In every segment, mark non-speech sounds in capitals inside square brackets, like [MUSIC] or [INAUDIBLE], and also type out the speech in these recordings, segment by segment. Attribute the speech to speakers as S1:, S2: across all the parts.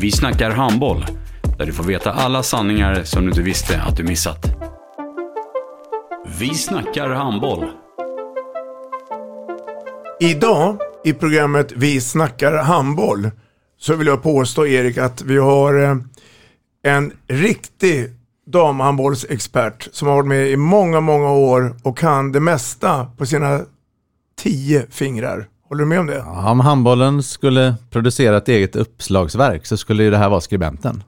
S1: Vi snackar handboll, där du får veta alla sanningar som du inte visste att du missat. Vi snackar handboll.
S2: Idag i programmet Vi snackar handboll så vill jag påstå Erik att vi har eh, en riktig damhandbollsexpert som har varit med i många, många år och kan det mesta på sina tio fingrar. Håller du med om det?
S3: Ja, om handbollen skulle producera ett eget uppslagsverk så skulle ju det här vara skribenten.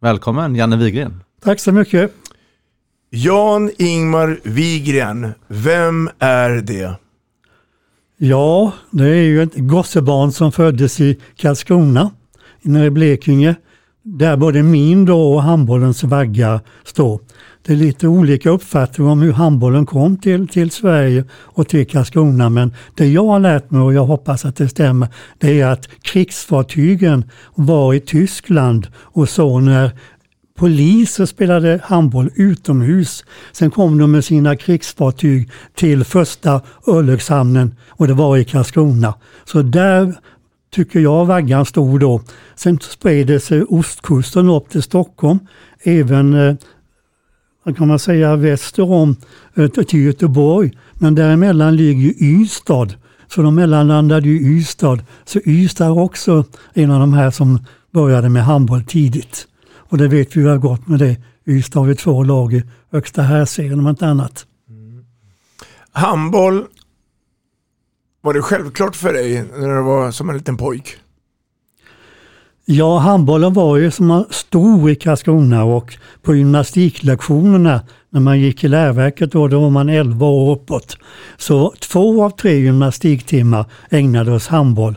S3: Välkommen Janne Wigren.
S4: Tack så mycket.
S2: Jan Ingmar Wigren, vem är det?
S4: Ja, det är ju ett gossebarn som föddes i Karlskrona, nere i Blekinge. Där både min då och handbollens vagga står. Det är lite olika uppfattningar om hur handbollen kom till, till Sverige och till Karlskrona men det jag har lärt mig och jag hoppas att det stämmer det är att krigsfartygen var i Tyskland och så när poliser spelade handboll utomhus. Sen kom de med sina krigsfartyg till första örlogshamnen och det var i Karlskrona. Så där tycker jag vaggan stod då. Sen spred det sig ostkusten upp till Stockholm. Även eh, vad kan man säga, väster om eh, till Göteborg. Men däremellan ligger Ystad. Så de mellanlandade i Ystad. Så Ystad är också en av de här som började med handboll tidigt. Och det vet vi hur det har gått med det. Ystad har ju två lag i högsta härserien om inte annat.
S2: Mm. Handboll, var det självklart för dig när du var som en liten pojk?
S4: Ja, handbollen var ju som man stod i Karlskrona och på gymnastiklektionerna när man gick i lärverket då, då var man 11 år uppåt. Så två av tre gymnastiktimmar ägnades handboll.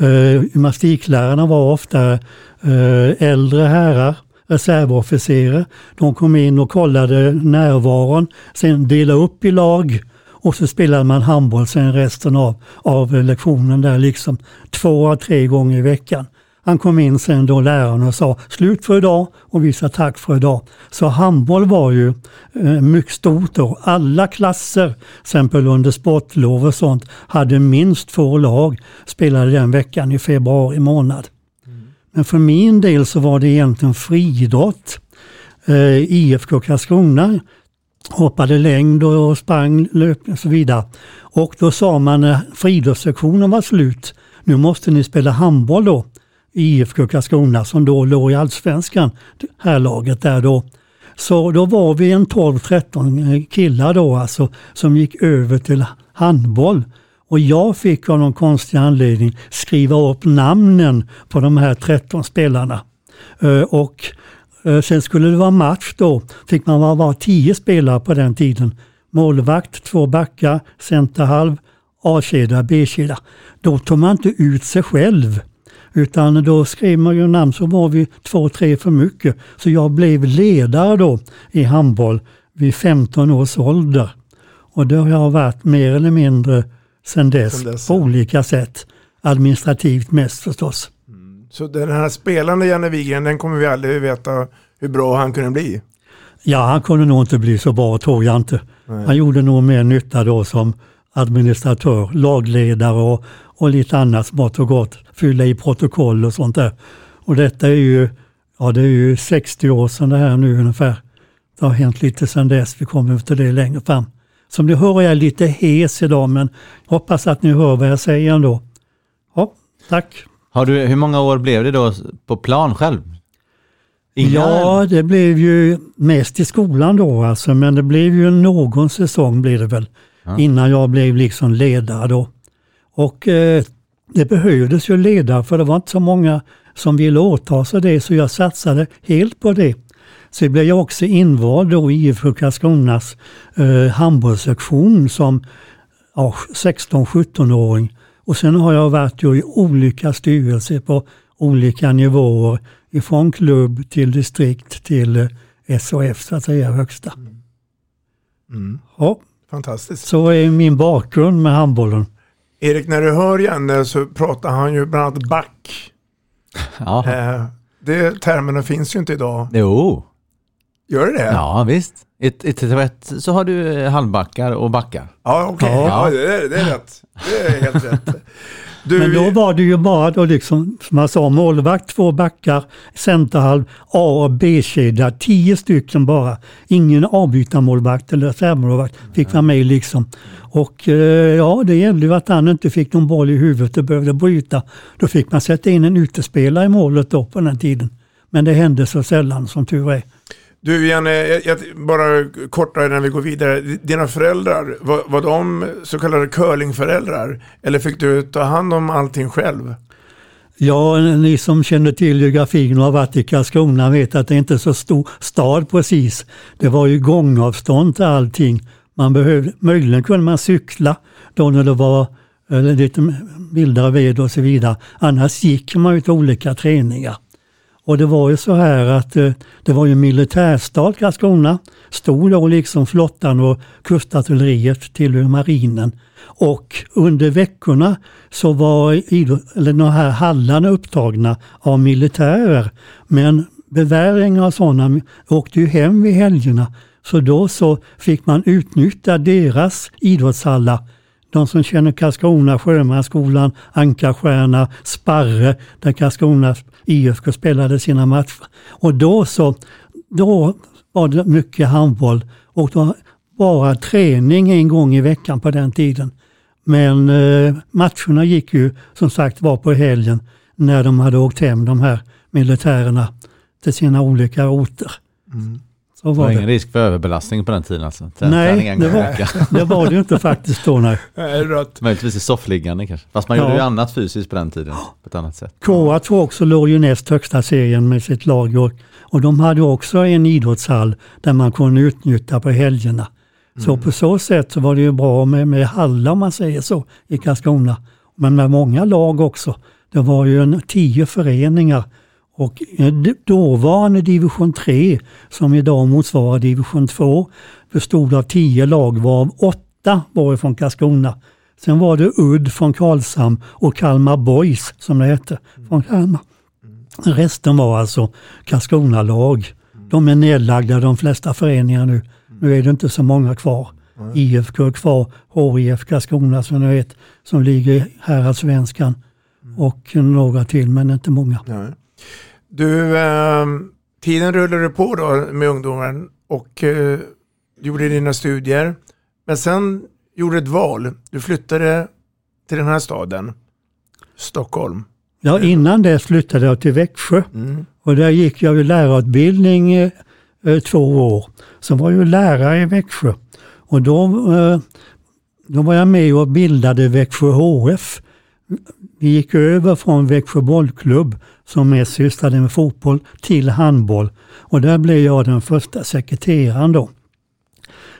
S4: Uh, gymnastiklärarna var ofta uh, äldre herrar, reservofficerare. De kom in och kollade närvaron, sen delade upp i lag och så spelade man handboll sen resten av, av lektionen där liksom två tre gånger i veckan. Han kom in sen då läraren och sa slut för idag och vi sa tack för idag. Så handboll var ju eh, mycket stort då. Alla klasser, exempel under sportlov och sånt, hade minst två lag spelade den veckan i februari månad. Mm. Men för min del så var det egentligen friidrott. Eh, IFK Karlskrona hoppade längd och sprang, löpning och så vidare. Och då sa man när friidrottssektionen var slut, nu måste ni spela handboll då. IFK Karlskrona som då låg i allsvenskan, här laget där då. Så då var vi en 12-13 eh, killar då alltså som gick över till handboll. Och jag fick av någon konstig anledning skriva upp namnen på de här 13 spelarna. Eh, och sen skulle det vara match då, fick man vara 10 spelare på den tiden. Målvakt, två backar, centerhalv, A-kedja, B-kedja. Då tog man inte ut sig själv. Utan då skrev man ju namn så var vi två, tre för mycket. Så jag blev ledare då i handboll vid 15 års ålder. Och det har jag varit mer eller mindre sedan dess, sen dess på olika sätt. Administrativt mest förstås.
S2: Så den här spelande Janne Wigren, den kommer vi aldrig veta hur bra han kunde bli?
S4: Ja, han kunde nog inte bli så bra tror jag inte. Nej. Han gjorde nog mer nytta då som administratör, lagledare och, och lite annat smått och gott. Fylla i protokoll och sånt där. Och detta är ju, ja det är ju 60 år sedan det här nu ungefär. Det har hänt lite sedan dess, vi kommer till det längre fram. Som ni hör är jag lite hes idag men hoppas att ni hör vad jag säger ändå. Ja, tack.
S3: Har du, hur många år blev det då på plan själv? Inga,
S4: ja, det blev ju mest i skolan då alltså, men det blev ju någon säsong blev det väl.
S3: Ja.
S4: Innan jag blev liksom ledare då. Och eh, det behövdes ju ledare för det var inte så många som ville åta sig det så jag satsade helt på det. Så blev jag också invald då i IFK Karlskronas eh, handbollssektion som ja, 16-17-åring. Och sen har jag varit ju i olika styrelser på olika nivåer. Ifrån klubb till distrikt till eh, SHF så att säga högsta.
S2: Mm.
S4: Ja,
S2: Fantastiskt.
S4: så är min bakgrund med handbollen.
S2: Erik, när du hör Janne så pratar han ju bland annat back.
S3: Ja.
S2: Eh, det termerna finns ju inte idag.
S3: Jo,
S2: Gör det det?
S3: ja visst. I i ett rätt så har du eh, halvbackar och backar.
S2: Ja, okej.
S3: Ja.
S2: Ja, det, är, det är rätt. Det är helt rätt. [LAUGHS] Du,
S4: Men då var det ju bara då liksom, som jag sa, målvakt, två backar, centerhalv, A och B-kedja, tio stycken bara. Ingen avbytarmålvakt eller reservmålvakt fick vara med liksom. Och eh, ja, det gällde ju att han inte fick någon boll i huvudet och behövde bryta. Då fick man sätta in en utespelare i målet då på den tiden. Men det hände så sällan som tur är
S2: du Janne, jag, jag, bara kortare innan vi går vidare. Dina föräldrar, var, var de så kallade curlingföräldrar? Eller fick du ta hand om allting själv?
S4: Ja, ni som känner till geografin och har varit i Karlskrona vet att det inte är så stor stad precis. Det var ju gångavstånd till allting. Man behövde, möjligen kunde man cykla då när det var eller lite mildare väder och så vidare. Annars gick man ju till olika träningar. Och det var ju så här att eh, det var ju en militärstad Karlskrona. Stod då liksom flottan och kustartilleriet till marinen. Och under veckorna så var eller de här hallarna upptagna av militärer. Men beväringar och sådana åkte ju hem vid helgerna. Så då så fick man utnyttja deras idrottshallar. De som känner Karlskrona, Sjömansskolan, Ankarstjärna, Sparre, där Karlskrona IFK spelade sina matcher. Och då så, då var det mycket handboll och då bara träning en gång i veckan på den tiden. Men eh, matcherna gick ju som sagt var på helgen när de hade åkt hem de här militärerna till sina olika orter. Mm.
S3: Det
S4: var
S3: var
S4: det.
S3: ingen risk för överbelastning på den tiden alltså. Träning
S4: Nej, det var, [LAUGHS] det var det ju inte faktiskt då. Nej. [LAUGHS]
S3: Möjligtvis i soffliggande kanske. Fast man
S4: Ja.
S3: gjorde ju annat fysiskt på den tiden. På ett annat sätt.
S4: K2 också låg ju näst högsta serien med sitt lag och, och de hade också en idrottshall där man kunde utnyttja på helgerna. Så på så sätt så var det ju bra med, med hallar om man säger så i Karlskrona. Men med många lag också. Det var ju en tio föreningar och eh, dåvarande division 3 som idag motsvarar division 2 bestod av tio lag varav åtta var från Karlskrona. Sen var det Udd från Karlshamn och Kalmar Boys som det hette från Kalmar. Resten var alltså Karlskrona-lag. De är nedlagda de flesta föreningar nu. Nu är det inte så många kvar. IFK är kvar, HIF Karlskrona som ni vet, som ligger i Häradsvenskan. Och några till, men inte många.
S2: Nej. Du, eh, tiden rullade på då med ungdomen och eh, gjorde dina studier. Men sen gjorde du ett val. Du flyttade till den här staden, Stockholm.
S4: Ja, innan det flyttade jag till Växjö.
S2: Mm.
S4: Och där gick jag ju lärarutbildning eh, eh, två år. Så var jag lärare i Växjö. Och då, eh, då var jag med och bildade Växjö HF. Vi gick över från Växjö bollklubb som mest sysslade med fotboll till handboll. Och där blev jag den första sekreteraren då.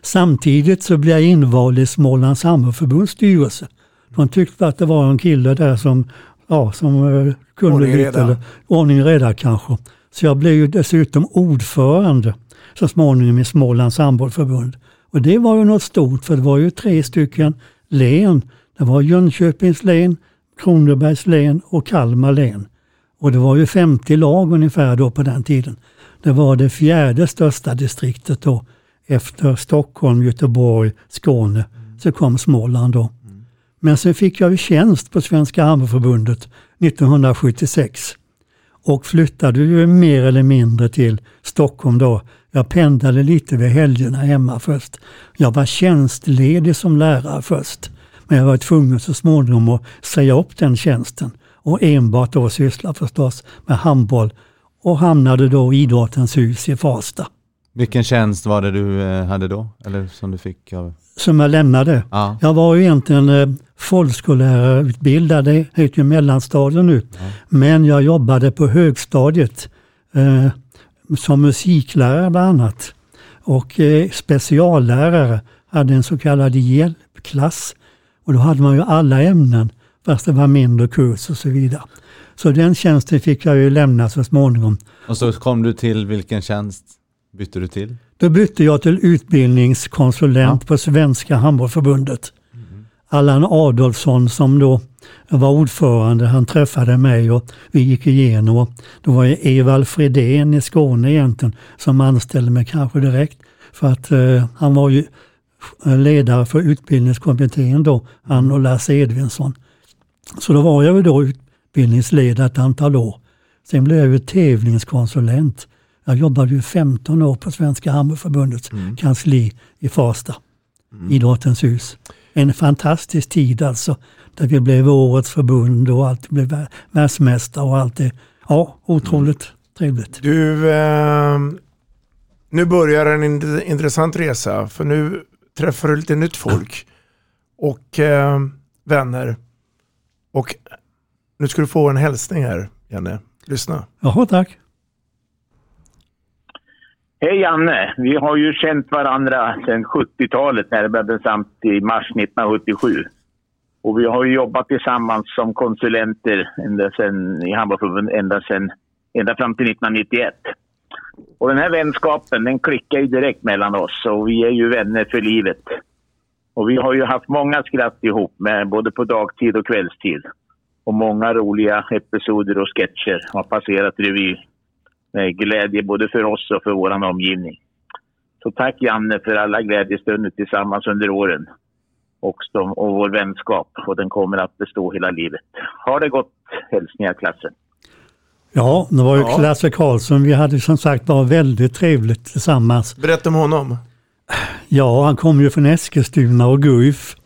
S4: Samtidigt så blev jag invald i Smålands Hammarförbunds styrelse. De tyckte att det var en kille där som, ja, som eh, kunde
S2: Ordning
S4: lite, eller ordning reda kanske. Så jag blev ju dessutom ordförande så småningom i Smålands handbollförbund. Och det var ju något stort för det var ju tre stycken län. Det var Jönköpings län, Kronobergs län och Kalmar län. Och det var ju 50 lag ungefär då på den tiden. Det var det fjärde största distriktet då. Efter Stockholm, Göteborg, Skåne. Så kom Småland då. Men sen fick jag ju tjänst på Svenska Hammarförbundet 1976 och flyttade ju mer eller mindre till Stockholm då. Jag pendlade lite vid helgerna hemma först. Jag var tjänstledig som lärare först. Men jag var tvungen så småningom att säga upp den tjänsten och enbart då syssla förstås med handboll och hamnade då i Idrottens hus i Farsta.
S3: Vilken tjänst var det du eh, hade då? Eller som du fick av...
S4: Som jag lämnade.
S3: Ja.
S4: Jag var ju egentligen eh, folkskollärarutbildad, det heter ju mellanstadiet nu. Men jag jobbade på högstadiet eh, som musiklärare bland annat. Och eh, speciallärare hade en så kallad hjälpklass. Och då hade man ju alla ämnen fast det var mindre kurs och så vidare. Så den tjänsten fick jag ju lämna så småningom.
S3: Och så kom du till vilken tjänst bytte du till?
S4: Då bytte jag till utbildningskonsulent på Svenska Handbollförbundet. Allan Adolfsson som då var ordförande, han träffade mig och vi gick igenom. Och då var det Evald Fredén i Skåne egentligen som anställde mig kanske direkt. För att eh, han var ju ledare för utbildningskommittén då, han och Lasse Edvinsson. Så då var jag ju då utbildningsledare ett antal år. Sen blev jag ju tävlingskonsulent. Jag jobbade ju 15 år på Svenska Handbollförbundets kansli i Farsta, Idrottens hus. En fantastisk tid alltså, där vi blev årets förbund och allt blev vär- världsmästare och allt det. Ja, otroligt trevligt.
S2: Du, eh, nu börjar en int- intressant resa för nu träffar du lite nytt folk och eh, vänner. Och nu ska du få en hälsning här, Janne. Lyssna.
S4: Jaha, tack.
S5: Hej Janne! Vi har ju känt varandra sedan 70-talet när det blev besamt i mars 1977. Och vi har ju jobbat tillsammans som konsulenter ända sedan, i Handbollförbundet ända, ända fram till 1991. Och den här vänskapen den klickar ju direkt mellan oss och vi är ju vänner för livet. Och vi har ju haft många skratt ihop med både på dagtid och kvällstid. Och många roliga episoder och sketcher har passerat revy med glädje både för oss och för vår omgivning. Så tack Janne för alla glädjestunder tillsammans under åren och, och vår vänskap. Och den kommer att bestå hela livet. Ha det gott, hälsningar klassen.
S4: Ja, det var ju
S2: Ja.
S4: Klasse Karlsson. Vi hade som sagt var väldigt trevligt tillsammans.
S2: Berätta om honom.
S4: Ja, han kom ju från Eskilstuna och Guif.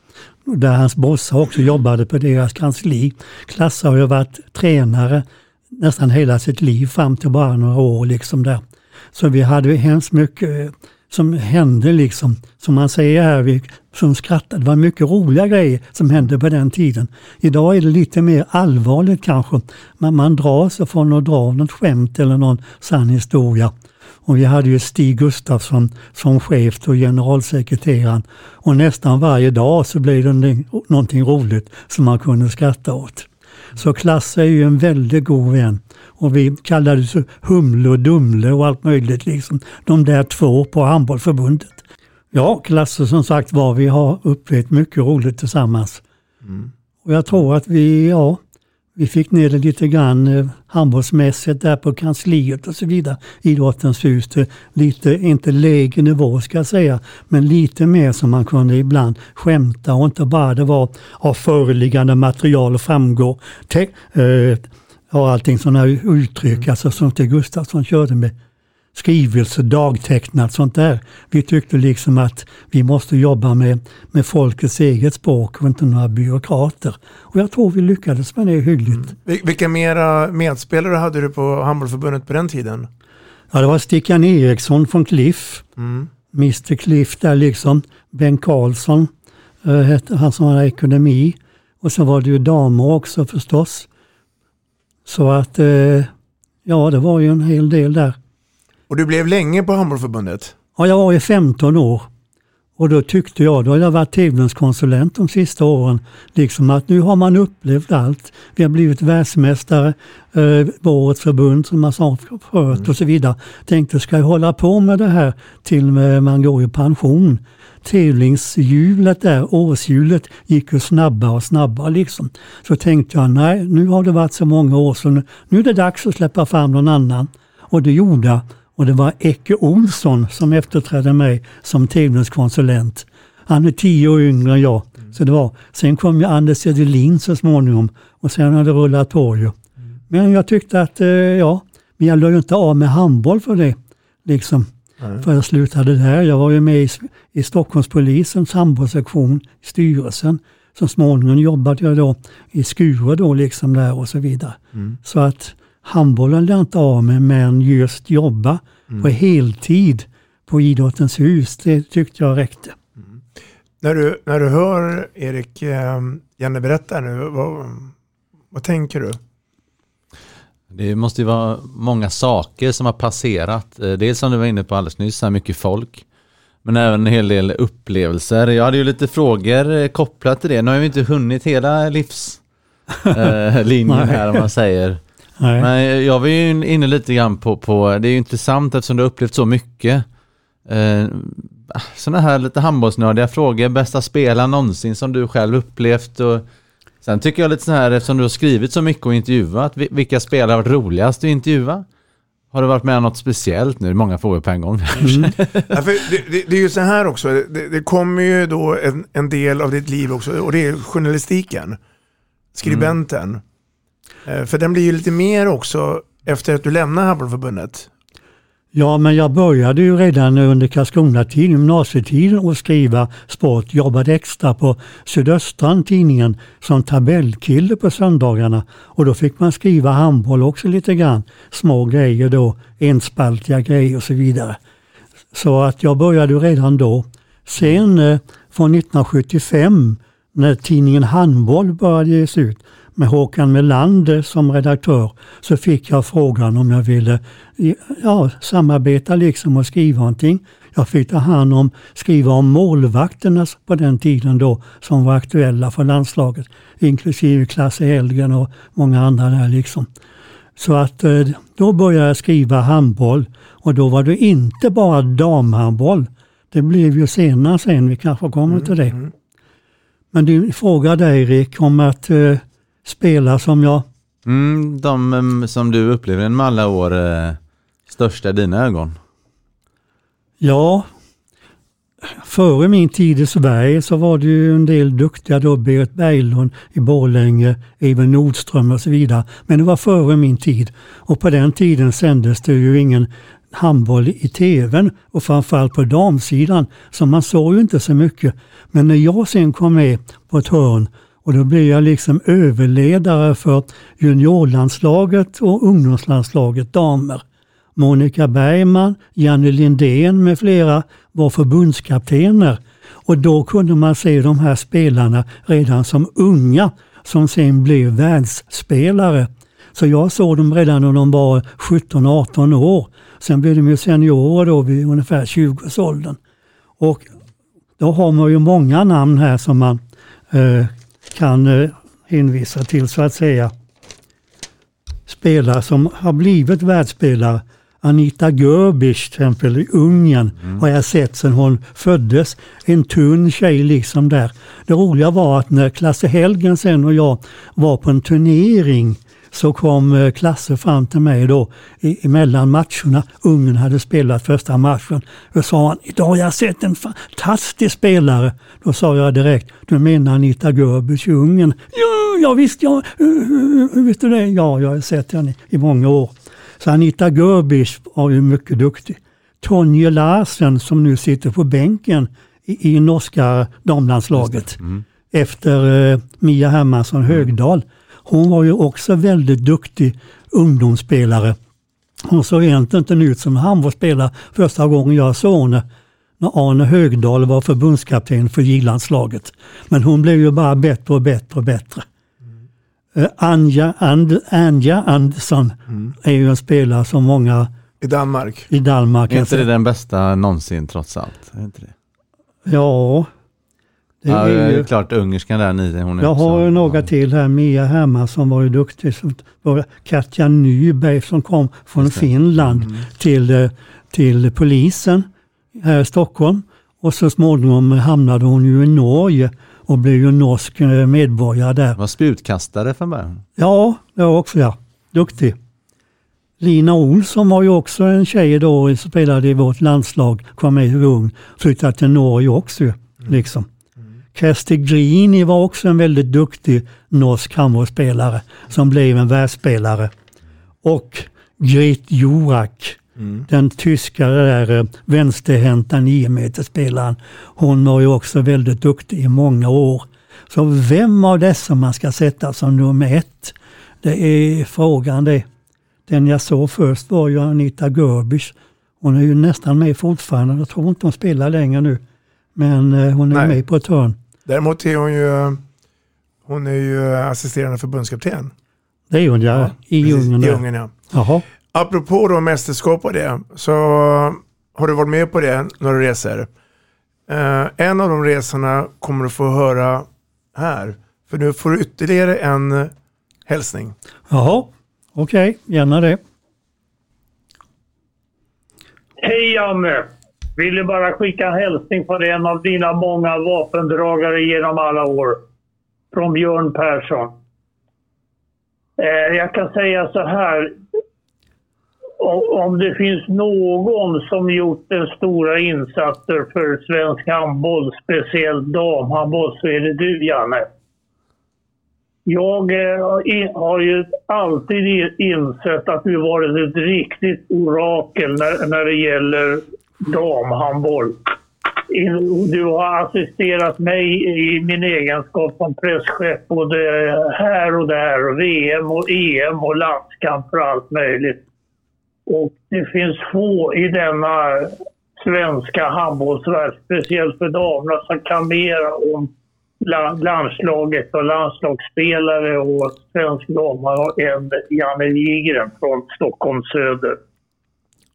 S4: Där hans bossar också jobbade på deras kansli. Klasse har ju varit tränare nästan hela sitt liv fram till bara några år liksom där. Så vi hade hemskt mycket som hände liksom, som man säger här, vi som skrattade. Det var mycket roliga grejer som hände på den tiden. Idag är det lite mer allvarligt kanske. Men man drar sig från att dra något skämt eller någon sann historia. Och vi hade ju Stig Gustafsson som chef och generalsekreteraren. Och nästan varje dag så blev det någonting roligt som man kunde skratta åt. Så Klasse är ju en väldigt god vän. Och vi kallades Humle och Dumle och allt möjligt. Liksom. De där två på Handbollförbundet. Ja, Klasse som sagt var, vi har upplevt mycket roligt tillsammans. Och jag tror att vi, ja, vi fick ner det lite grann eh, handbollsmässigt där på kansliet och så vidare. Idrottens hus till lite, inte lägre nivå ska jag säga, men lite mer som man kunde ibland skämta och inte bara det var av föreliggande material och framgår. Te, eh, ja, allting sådana uttryck, alltså som Stig Gustafsson körde med skrivelse, dagtecknat, sånt där. Vi tyckte liksom att vi måste jobba med, med folkets eget språk och inte några byråkrater. Och jag tror vi lyckades med det hyggligt.
S2: Vil- Vilka mera medspelare hade du på Handbollförbundet på den tiden?
S4: Ja, det var Stickan Eriksson från Cliff.
S2: Mm.
S4: Mr Cliff där liksom. Ben Karlsson, hette han som hade ekonomi. Och så var det ju damer också förstås. Så att, eh, ja det var ju en hel del där.
S2: Och du blev länge på Handbollförbundet?
S4: Ja, jag var i 15 år. Och då tyckte jag, då har jag varit tävlingskonsulent de sista åren, liksom att nu har man upplevt allt. Vi har blivit världsmästare, eh, årets förbund som man sa förut och så vidare. Tänkte, ska jag hålla på med det här till man går i pension? Tävlingshjulet där, årshjulet, gick ju snabbare och snabbare liksom. Så tänkte jag, nej, nu har det varit så många år så nu, nu är det dags att släppa fram någon annan. Och det gjorde jag. Och det var Ecke Olsson som efterträdde mig som tävlingskonsulent. Han är tio år yngre än jag. Så det var. Sen kom ju Anders Edelin så småningom och sen har det rullat på ju. Men jag tyckte att, eh, ja, men jag lade inte av med handboll för det. Liksom. För jag slutade där. Jag var ju med i, i Stockholmspolisens handbollssektion styrelsen. Så småningom jobbade jag då i Skure då liksom där och så vidare. Så att handbollen är jag inte av med, men just jobba
S2: Mm.
S4: på heltid på Idrottens hus, det tyckte jag räckte.
S2: När du, när du hör Erik, eh, Janne berätta nu, vad, vad tänker du?
S3: Det måste ju vara många saker som har passerat. Eh, Dels som du var inne på alldeles nyss, så här mycket folk. Men även en hel del upplevelser. Jag hade ju lite frågor eh, kopplat till det. Nu har vi inte hunnit hela livslinjen [LAUGHS]
S4: Nej.
S3: här om man säger.
S4: Nej.
S3: Men jag var ju inne lite grann på, på det är ju intressant eftersom du har upplevt så mycket. Eh, sådana här lite handbollsnördiga frågor. Bästa spelaren någonsin som du själv upplevt. Och sen tycker jag lite så här eftersom du har skrivit så mycket och intervjuat. vi- Vilka spelare har varit roligast att intervjua? Har du varit med om något speciellt nu? Det är många frågor på en gång. [LAUGHS]
S2: Ja, för det, det, det är ju så här också, det, det kommer ju då en, en del av ditt liv också och det är journalistiken. Skribenten. Eh, Eh, för den blir ju lite mer också efter att du lämnar Handbollförbundet.
S4: Ja, men jag började ju redan under Karlskrona-tiden, gymnasietiden, att skriva sport. Jobbade extra på Sydöstran, tidningen, som tabellkille på söndagarna. Och då fick man skriva handboll också lite grann. Små grejer då, enspaltiga grejer och så vidare. Så att jag började ju redan då. Sen eh, från 1975 när tidningen Handboll började ges ut med Håkan Melander som redaktör så fick jag frågan om jag ville ja, samarbeta liksom och skriva någonting. Jag fick ta hand om, skriva om målvakterna på den tiden då som var aktuella för landslaget. Inklusive Klasse Helgen och många andra där liksom. Så att eh, då började jag skriva handboll och då var det inte bara damhandboll. Det blev ju senare sen, vi kanske kommer till det. Men du frågade Erik om att eh, spela som jag
S3: Mm, de em, som du upplever genom alla år, eh, största i dina ögon?
S4: Ja, före min tid i Sverige så var det ju en del duktiga då, Berit Berglund i Borlänge, Even Nordström och så vidare. Men det var före min tid. Och på den tiden sändes det ju ingen handboll i tvn och framförallt på damsidan. Så man såg ju inte så mycket. Men när jag sen kom med på ett hörn och då blev jag liksom överledare för juniorlandslaget och ungdomslandslaget damer. Monica Bergman, Janne Lindén med flera var förbundskaptener. Och då kunde man se de här spelarna redan som unga som sen blev världsspelare. Så jag såg dem redan när de var 17-18 år. Sen blev de ju seniorer då vid ungefär 20-årsåldern. Och då har man ju många namn här som man eh, kan eh, hänvisa till så att säga. Spelare som har blivit världsspelare. Anita Görbisch till exempel i Ungern har jag sett sedan hon föddes. En tunn tjej liksom där. Det roliga var att när Klasse Helgen sen och jag var på en turnering så kom eh, Klasse fram till mig då i, emellan matcherna. Ungern hade spelat första matchen. Då sa han, idag har jag sett en fantastisk spelare. Då sa jag direkt, du menar Anita Görbisch i Ungern? Ja, ja visst, ja, hur, hur vet du det? Ja, jag har sett henne i många år. Så Anita Görbisch var ju mycket duktig. Tonje Larsen som nu sitter på bänken i, i norska damlandslaget efter eh, Mia Hermansson Högdahl. Hon var ju också väldigt duktig ungdomsspelare. Hon såg egentligen inte ut som en handbollsspelare första gången jag såg henne. När Arne Högdahl var förbundskapten för J-landslaget. Men hon blev ju bara bättre och bättre och bättre. Eh, Anja, And, Anja Andersson är ju en spelare som många
S2: I Danmark.
S4: i Danmark...
S3: Är inte det den bästa någonsin trots allt? Är inte det?
S4: Ja. Det
S3: ja,
S4: är
S3: det
S4: ju,
S3: är klart ungerskan där, ni, hon är
S4: jag
S3: också-
S4: har ju några till här. Mia Hermansson var ju duktig. Var Katja Nyberg som kom från Finland till, eh, till polisen här i Stockholm. Och så småningom hamnade hon ju i Norge och blev ju norsk eh, medborgare där.
S3: Var spjutkastare från början.
S4: Ja, det var också jag. Duktig. Lina Olsson var ju också en tjej då, spelade i vårt landslag, kom med ung, flyttade till Norge också ju, liksom. Kersti Grini var också en väldigt duktig norsk handbollsspelare som blev en världsspelare. Och Grit Jorak, den tyska där, eh, vänsterhänta niometerspelaren, hon var ju också väldigt duktig i många år. Så vem av dessa man ska sätta som nummer ett, det är frågan det. Den jag såg först var ju Anita Görbisch. Hon är ju nästan med fortfarande. Jag tror inte hon spelar längre nu. Men eh, hon är
S2: Nej.
S4: med på ett hörn.
S2: Däremot är hon ju, hon är ju assisterande förbundskapten.
S4: Det är hon ja, i Ungern.
S2: I. Ungern ja.
S4: Jaha.
S2: Apropå då mästerskap och det, så har du varit med på det, några resor. Eh, en av de resorna kommer du få höra här. För nu får du ytterligare en hälsning.
S4: Jaha, okej, gärna det.
S6: Hej Janne! Ville bara skicka en hälsning från en av dina många vapendragare genom alla år. Från Björn Persson. Eh, jag kan säga så här. Om det finns någon som gjort den stora insatser för svensk handboll, speciellt damhandboll, så är det du Janne. Jag eh, har ju alltid insett att du varit ett riktigt orakel när, när det gäller damhandboll. Du har assisterat mig i min egenskap som presschef både här och där, VM och EM och landskamp och allt möjligt. Och det finns få i denna svenska handbollsvärld, speciellt för damerna, som kan mer om landslaget och landslagsspelare och svensk damar än Janne Wigren från Stockholm söder.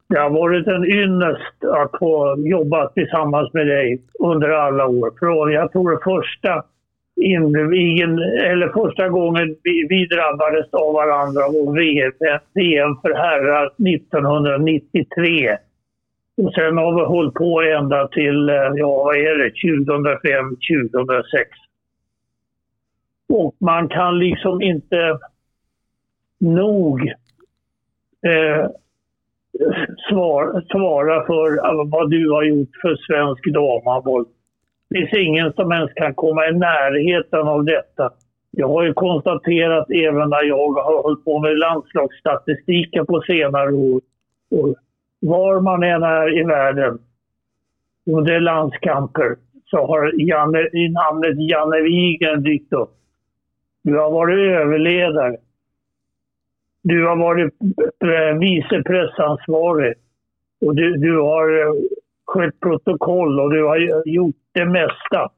S6: Det har varit en ynnest att få jobba tillsammans med dig under alla år. Från, jag tror det första invigen, eller första gången vi, vi drabbades av varandra var VM, för herrar 1993. Och sen har vi hållit på ända till, eh, ja vad är det, 2005, 2006. Och man kan liksom inte nog eh, svara, svara för alltså, vad du har gjort för svensk damhandboll. Det finns ingen som ens kan komma i närheten av detta. Jag har ju konstaterat även när jag har hållit på med landslagsstatistiken på senare år. Och var man än är i världen under landskamper så har Janne, namnet Janne Wigren dykt upp. Du har varit överledare. Du har varit eh, vice pressansvarig. Och du, du har eh, skött protokoll och du har gjort det mesta.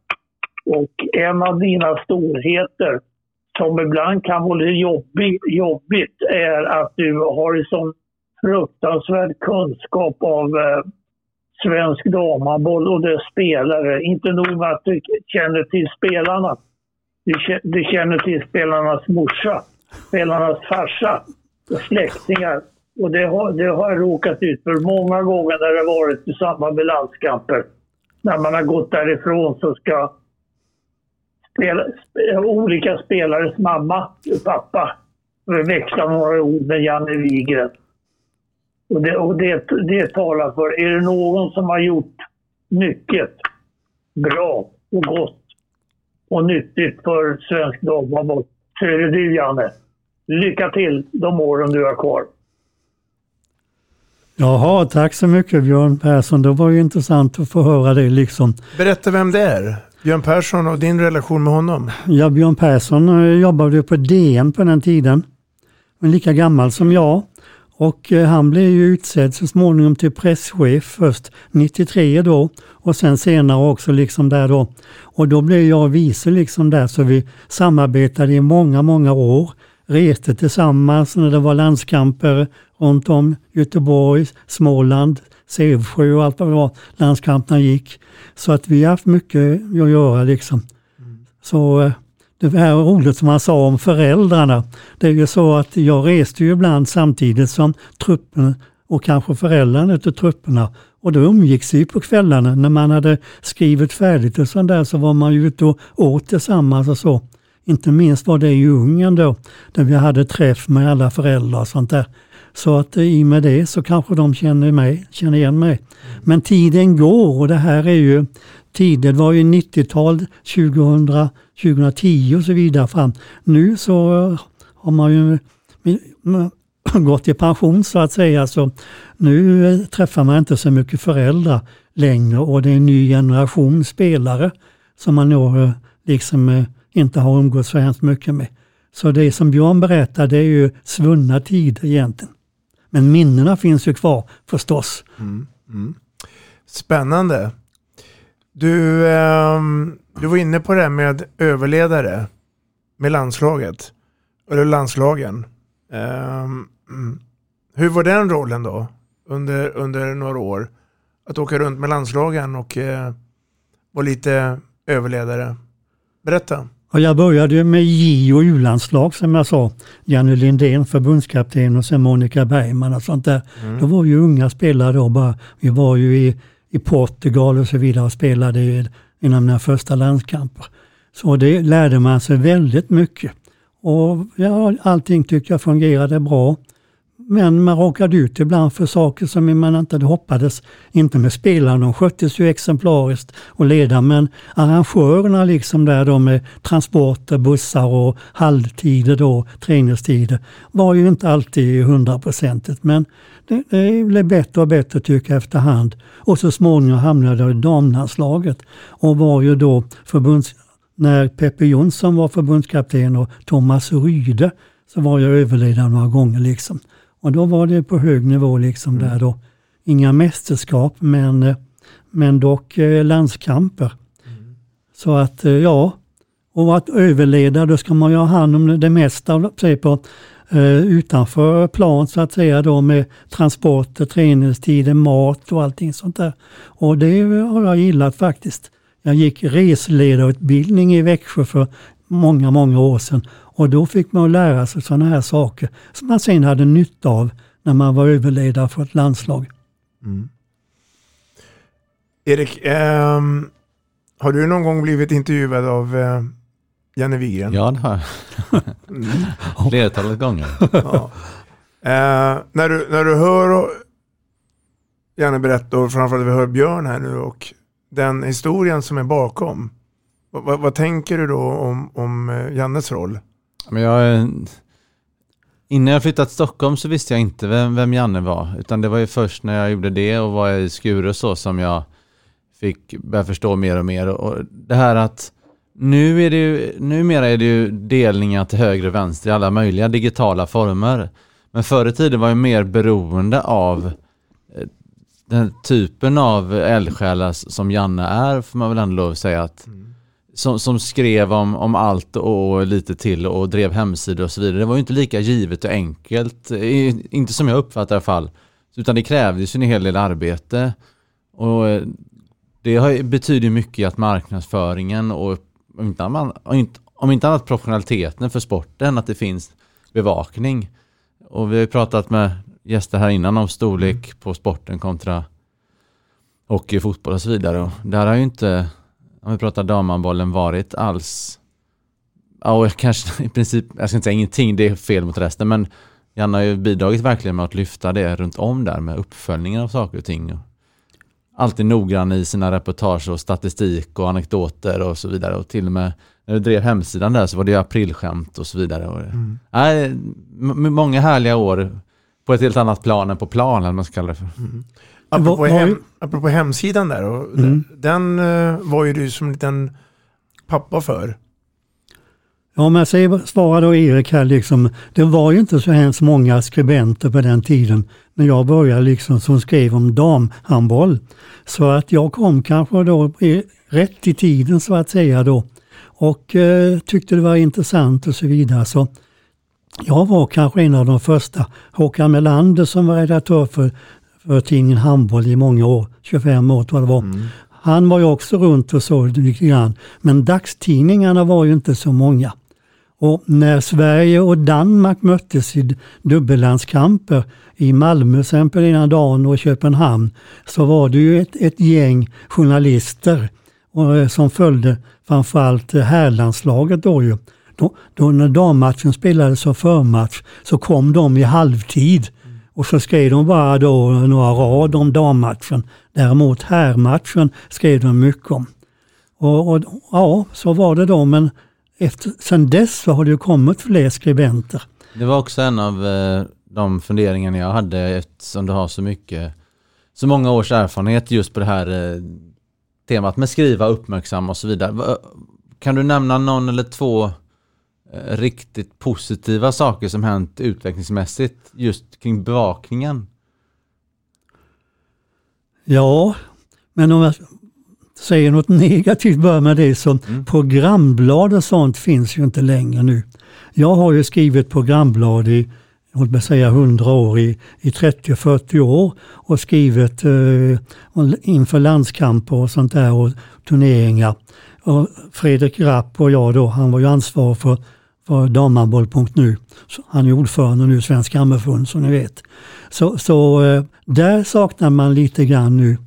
S6: Och en av dina storheter som ibland kan vara lite jobbig, jobbigt är att du har en sån fruktansvärd kunskap av eh, svensk damhandboll och dess spelare. Inte nog med att du känner till spelarna. Du, du känner till spelarnas morsa, spelarnas farsa släktingar. Och det har, det har jag råkat ut för många gånger när det varit i samband med landskamper. När man har gått därifrån så ska spela, olika spelares mamma och pappa växla några ord med Janne Wigren. Och, det, och det, det talar för, är det någon som har gjort mycket bra och gott och nyttigt för svensk dagmamma så är det du Janne. Lycka till de åren du har kvar.
S4: Jaha, tack så mycket Björn Persson. Det var ju intressant att få höra det liksom.
S2: Berätta vem det är. Björn Persson och din relation med honom.
S4: Ja, Björn Persson eh, jobbade på DN på den tiden. Men lika gammal som jag. Och eh, han blev ju utsedd så småningom till presschef först 93 då och sen senare också liksom där då. Och då blev jag vice liksom där så vi samarbetade i många, många år. Reste tillsammans när det var landskamper runt om Göteborg, Småland, Sävsjö och allt vad det var landskamperna gick. Så att vi har haft mycket att göra liksom. Så eh, det här ordet roligt som han sa om föräldrarna. Det är ju så att jag reste ju ibland samtidigt som truppen och kanske föräldrarna till trupperna. Och då umgicks vi på kvällarna. När man hade skrivit färdigt och sånt där så var man ju ute och åt tillsammans och så. Inte minst var det i Ungern då, där vi hade träff med alla föräldrar och sånt där. Så att eh, i och med det så kanske de känner, mig, känner igen mig. Men tiden går och det här är ju tiden det var ju 90-tal, 2000, 2010 och så vidare fram. Nu så eh, har man ju [CLEARS THROAT] gått i pension så att säga. Så nu eh, träffar man inte så mycket föräldrar längre och det är en ny generation spelare som man når liksom inte har umgåtts så hemskt mycket med. Så det som Björn berättar det är ju svunna tider egentligen. Men minnena finns ju kvar förstås.
S2: Mm. Mm. Spännande. Du, eh, du var inne på det här med överledare med landslaget. Eller landslagen. Eh, hur var den rollen då? Under, under några år? Att åka runt med landslagen och eh, vara lite överledare. Berätta.
S4: Och jag började med J och U-landslag som jag sa. Janne Lindén förbundskapten och sen Monica Bergman och sånt där.
S2: Mm.
S4: Då var ju unga spelare då bara. Vi var ju i, i Portugal och så vidare och spelade i, inom mina första landskamper. Så det lärde man sig väldigt mycket. Och ja, allting tyckte jag fungerade bra. Men man råkade ut ibland för saker som man inte hade hoppades. Inte med spelarna, de sköttes ju exemplariskt och leda, men arrangörerna liksom där de med transporter, bussar och halvtider då, träningstider, var ju inte alltid hundraprocentigt. Men det, det blev bättre och bättre tycker jag efterhand. Och så småningom hamnade jag i damlandslaget och var ju då förbunds... När Peppe Jonsson var förbundskapten och Thomas Ryde så var jag överledare några gånger liksom. Och då var det på hög nivå liksom där då. Inga mästerskap men, eh, men dock eh, landskamper. Så att eh, ja, och att överleda då ska man ju ha hand om det mesta säg på, utanför plan så att säga då med transporter, träningstider, mat och allting sånt där. Och det har jag gillat faktiskt. Jag gick resledarutbildning i Växjö för många, många år sedan och då fick man lära sig sådana här saker som man sen hade nytta av när man var överledare för ett landslag.
S2: Mm. Erik, ehm, har du någon gång blivit intervjuad av eh, Janne Wigren?
S3: Ja, det har jag.
S2: Mm. [LAUGHS]
S3: Flertalet gånger.
S2: ja. eh, när, du, när du hör och Janne berätta och framförallt vi hör Björn här nu och den historien som är bakom. Vad, vad, vad tänker du då om, om eh, Jannes roll?
S3: Men jag, innan jag flyttade till Stockholm så visste jag inte vem, vem Janne var. Utan det var ju först när jag gjorde det och var i Skure och så som jag fick börja förstå mer och mer. Och det här att nu är det ju, numera är det ju delningar till höger och vänster i alla möjliga digitala former. Men förr i tiden var jag mer beroende av eh, den typen av eldsjälar som Janne är, får man väl ändå lov att säga att mm som, som skrev om, om allt och lite till och drev hemsidor och så vidare. Det var ju inte lika givet och enkelt, eh, inte som jag uppfattar i alla fall. Utan det krävdes ju en hel del arbete. Och eh, det betyder mycket att marknadsföringen och om inte, annat, om inte annat professionaliteten för sporten, att det finns bevakning. Och vi har ju pratat med gäster här innan om storlek på sporten kontra hockey, fotboll och så vidare. Och där har ju inte, om vi pratar damhandbollen, varit alls Ja, och kanske [LAUGHS] i princip, jag ska inte säga ingenting, det är fel mot resten, men Janne har ju bidragit verkligen med att lyfta det runt om där med uppföljningen av saker och ting. Alltid noggrann i sina reportage och statistik och anekdoter och så vidare. Och till och med när du drev hemsidan där så var det ju aprilskämt och så vidare. Och,
S2: Mm.
S3: nej, många härliga år på ett helt annat plan än på plan, eller man ska kalla det för.
S2: Apropå,
S4: vad-
S2: hem, apropå hemsidan där, och
S4: Mm.
S2: den eh, var ju du som en liten pappa för.
S4: Ja, om jag säger, svarar då Erik här, liksom, det var ju inte så hemskt många skribenter på den tiden när jag började liksom, som skrev om damhandboll. Så att jag kom kanske då i, rätt i tiden så att säga då och eh, tyckte det var intressant och så vidare. Så jag var kanske en av de första. Håkan Melander som var redaktör för, för tidningen Handboll i många år, 25 år tror jag det var. Han var ju också runt och så lite grann. Men dagstidningarna var ju inte så många. Och när Sverige och Danmark möttes i dubbellandskamper i Malmö exempel ena dagen och Köpenhamn så var det ju ett, ett gäng journalister och, eh, som följde framförallt eh, herrlandslaget då ju. Då, då när dammatchen spelades som förmatch så kom de i halvtid och så skrev de bara då några rader om dammatchen. Däremot herrmatchen skrev de mycket om. Och, och ja, så var det då men efter, sen dess så har det ju kommit fler skribenter.
S3: Det var också en av eh, de funderingarna jag hade eftersom du har så mycket, så många års erfarenhet just på det här eh, temat med skriva, uppmärksamma och så vidare. Kan du nämna någon eller två riktigt positiva saker som hänt utvecklingsmässigt just kring bevakningen?
S4: Ja, men om jag säger något negativt bara med det så
S3: Mm.
S4: programblad och sånt finns ju inte längre nu. Jag har ju skrivit programblad i låt mig säga 100 år, i, i 30-40 år och skrivit eh, inför landskamper och sånt där och turneringar. Och Fredrik Rapp och jag då, han var ju ansvarig för, för damhandboll.nu. Han är ordförande nu i Svenska Hammerförbund som ni vet. Så, så eh, där saknar man lite grann nu.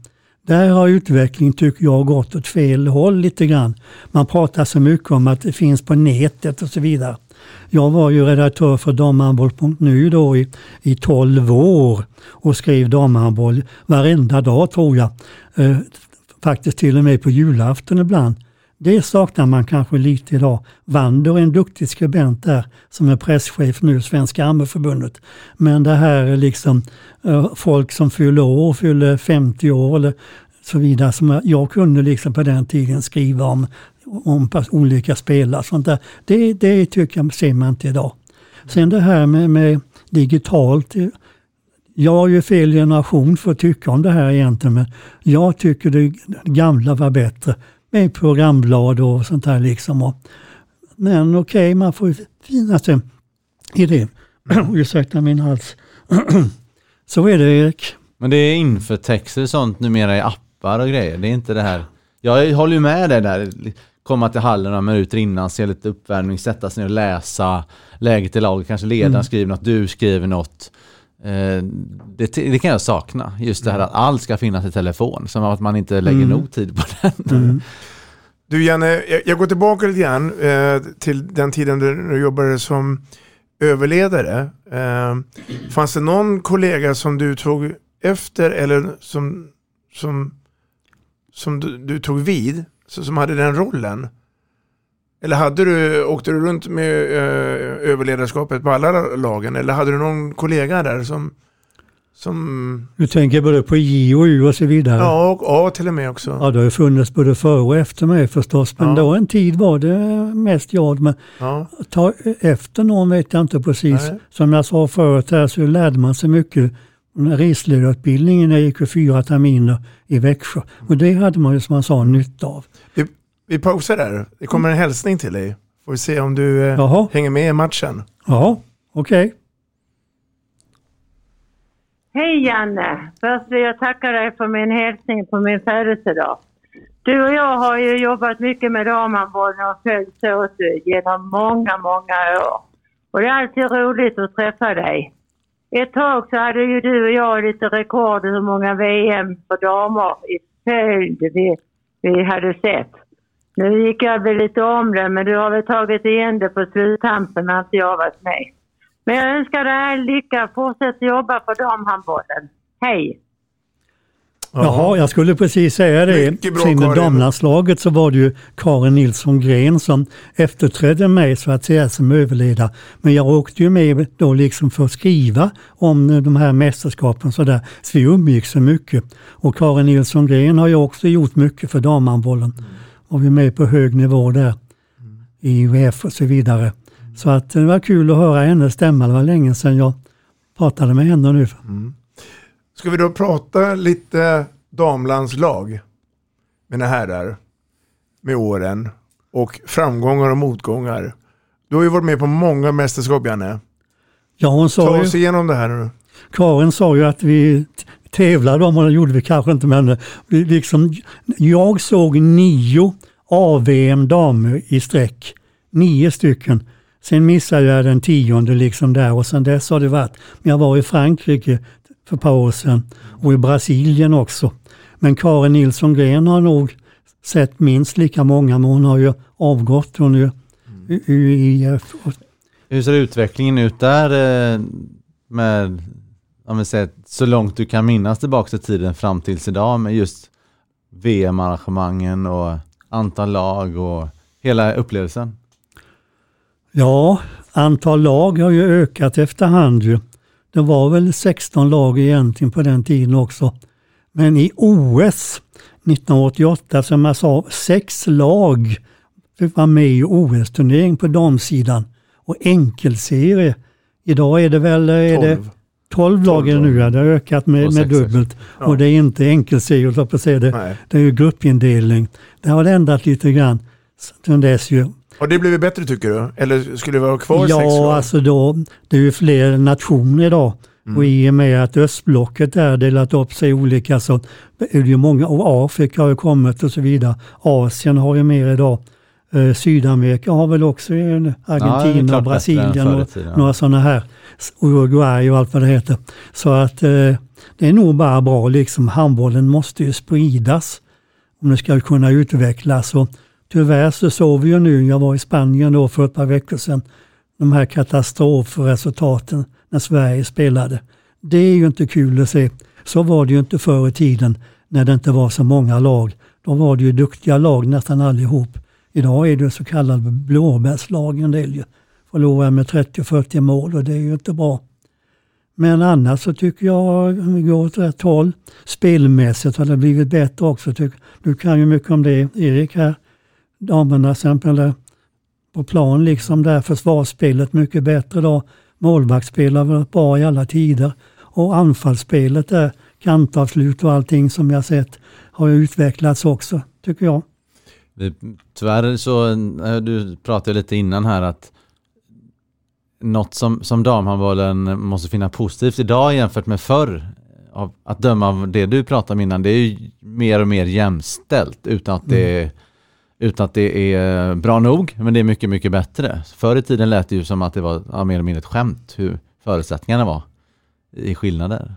S4: Där har utvecklingen, tycker jag, gått åt fel håll lite grann. Man pratar så mycket om att det finns på nätet och så vidare. Jag var ju redaktör för damhandboll.nu då i, i 12 år och skrev damhandboll varenda dag tror jag. Eh, faktiskt till och med på julafton ibland. Det saknar man kanske lite idag. Wander är en duktig skribent där som är presschef nu i Svenska Ammeförbundet. Men det här är liksom eh, folk som fyller år, fyller 50 år eller så vidare som jag, kunde liksom på den tiden skriva om, om olika spelare. Sånt där. Det, det tycker jag ser man inte idag. Sen det här med, med digitalt. Eh, jag är ju fel generation för att tycka om det här egentligen men jag tycker det gamla var bättre med programblad och sånt där liksom. Och, men okej, man får ju finna sig i det. Ursäkta min hals. [CLEARS THROAT] Så är det Erik.
S3: Men det är införtexter och sånt numera i appar och grejer. Det är inte det här. Jag håller ju med dig där. Komma till hallen några minuter innan, se lite uppvärmning, sätta sig ner och läsa läget i laget. Kanske ledaren
S4: Mm.
S3: skriver något, du skriver något. Eh, det, det kan jag sakna. Just det här att allt ska finnas i telefon. Som att man inte lägger
S2: Mm.
S3: nog tid på den.
S2: Du Janne, jag, går tillbaka lite grann eh, till den tiden du, jobbade som överledare. Eh, fanns det någon kollega som du tog efter eller som, som, som du, du tog vid, så, som hade den rollen? Eller hade du, åkte du runt med eh, överledarskapet på alla lagen eller hade du någon kollega där som, som
S4: Du tänker både på J och U och så vidare.
S2: ja, och A till och med också?
S4: Ja, det har ju funnits både före och efter mig förstås. Men
S2: Ja.
S4: då en tid var det mest jag. Men
S2: Ja.
S4: ta efter någon vet jag inte precis.
S2: Nej.
S4: Som jag sa förut här så lärde man sig mycket. Jag gick ju fyra terminer i Växjö. Och det hade man ju som man sa nytta av.
S2: Vi, vi pausar där. Det kommer en hälsning till dig. Får vi se om du eh,
S4: Jaha.
S2: hänger med i matchen.
S4: Ja, okej.
S7: Hej Janne! Först vill jag tacka dig för min hälsning på min födelsedag. Du och jag har ju jobbat mycket med damhandbollen och följts åt genom många, många år. Och det är alltid roligt att träffa dig. Ett tag så hade ju du och jag lite rekord i hur många VM för damer i följd vi, vi hade sett. Nu gick jag väl lite om det, men du har väl tagit igen det på sluttampen när inte jag varit med. Men jag önskar dig all lycka. Fortsätt jobba för damhandbollen. Hej!
S4: Jaha, jag skulle precis säga det.
S2: Mycket bra,
S4: Sen i
S2: Karin.
S4: damlandslaget så var det ju Karin Nilsson Gren som efterträdde mig så att säga som överledare. Men jag åkte ju med då liksom för att skriva om de här mästerskapen så där. Så vi umgicks så mycket. Och Karin Nilsson Gren har ju också gjort mycket för damhandbollen. Och vi med på hög nivå där i UF och så vidare. Så att det var kul att höra hennes stämma. Det var länge sedan jag pratade med henne nu.
S2: Ska vi då prata lite damlandslag? Mina herrar. Med åren. Och framgångar och motgångar. Du har ju varit med på många mästerskap Janne.
S4: Ja, hon
S2: Ta
S4: sa ju...
S2: oss igenom det här nu.
S4: Karin sa ju att vi tävlade om, och det gjorde vi kanske inte, men liksom, jag såg nio AVM damer i sträck. Nio stycken. Sen missade jag den tionde liksom där och sen dess har det varit. Men jag var i Frankrike för ett par år sedan och i Brasilien också. Men Karin Nilsson Gren har nog sett minst lika många, men hon har ju avgått. Hon är ju i, i, i,
S3: Hur ser utvecklingen ut där eh, med, om vi säger, så långt du kan minnas tillbaka i tiden fram tills idag med just VM-arrangemangen och antal lag och hela upplevelsen?
S4: Ja, antal lag har ju ökat efterhand ju. Det var väl 16 lag egentligen på den tiden också. Men i OS 1988, som jag sa, sex lag var med i OS-turnering på damsidan och enkelserie. Idag är det väl är det 12 lag är det nu, ja. det har ökat med,
S2: Och
S4: med dubbelt.
S2: Ja.
S4: Och det är inte enkelserie, så på säga det,
S2: Nej.
S4: det är ju gruppindelning. Det har ändrat lite grann sen dess ju.
S2: Har det blivit bättre tycker du? Eller skulle det vara kvar sex
S4: Ja, alltså då, det är ju fler nationer idag.
S2: Mm.
S4: Och i och med att östblocket är delat upp sig i olika så är det ju många, och Afrika har ju kommit och så vidare. Asien har ju mer idag. Eh, Sydamerika har väl också en
S3: Ja,
S4: Argentina,
S3: klart
S4: Brasilien och några sådana här. Uruguay och allt vad det heter. Så att eh, det är nog bara bra liksom. Handbollen måste ju spridas om det ska kunna utvecklas. Och tyvärr så såg vi ju nu, jag var i Spanien då för ett par veckor sedan, de här katastrofresultaten när Sverige spelade. Det är ju inte kul att se. Så var det ju inte förr i tiden när det inte var så många lag. Då var det ju duktiga lag nästan allihop. Idag är det så kallade blåbärslag en del ju. Förlorar med 30-40 mål och det är ju inte bra. Men annars så tycker jag vi går åt rätt håll. Spelmässigt har det blivit bättre också. Du kan ju mycket om det, Erik här. Damerna till exempel där på plan liksom där försvarsspelet mycket bättre då. Målvaktsspel har varit bra i alla tider. Och anfallsspelet där, kantavslut och allting som jag sett har utvecklats också, tycker jag.
S3: Tyvärr så, eh, du pratade lite innan här att något som, som damhandbollen måste finna positivt idag jämfört med förr, av, att döma av det du pratade om innan, det är ju mer och mer jämställt utan att det är utan att det är bra nog, men det är mycket, mycket bättre. Förr i tiden lät det ju som att det var ja, mer eller mindre ett skämt hur förutsättningarna var i skillnader.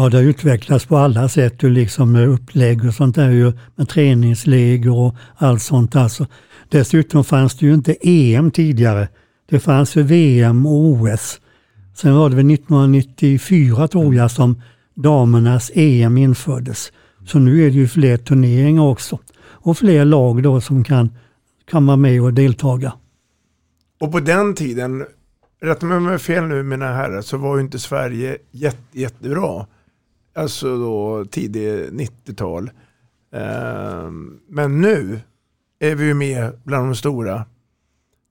S4: Ja, det har utvecklats på alla sätt, ju liksom med upplägg och sånt där ju, med träningsläger och allt sånt. Alltså. Dessutom fanns det ju inte EM tidigare. Det fanns ju VM och OS. Sen var det väl 1994 tror jag som damernas EM infördes. Så nu är det ju fler turneringar också. Och fler lag då som kan, kan vara med och deltaga.
S2: Och på den tiden, rätta mig om jag har fel nu mina herrar, så var ju inte Sverige jätte, jättebra. Alltså då tidig 90-tal. Ehm, men nu är vi ju med bland de stora.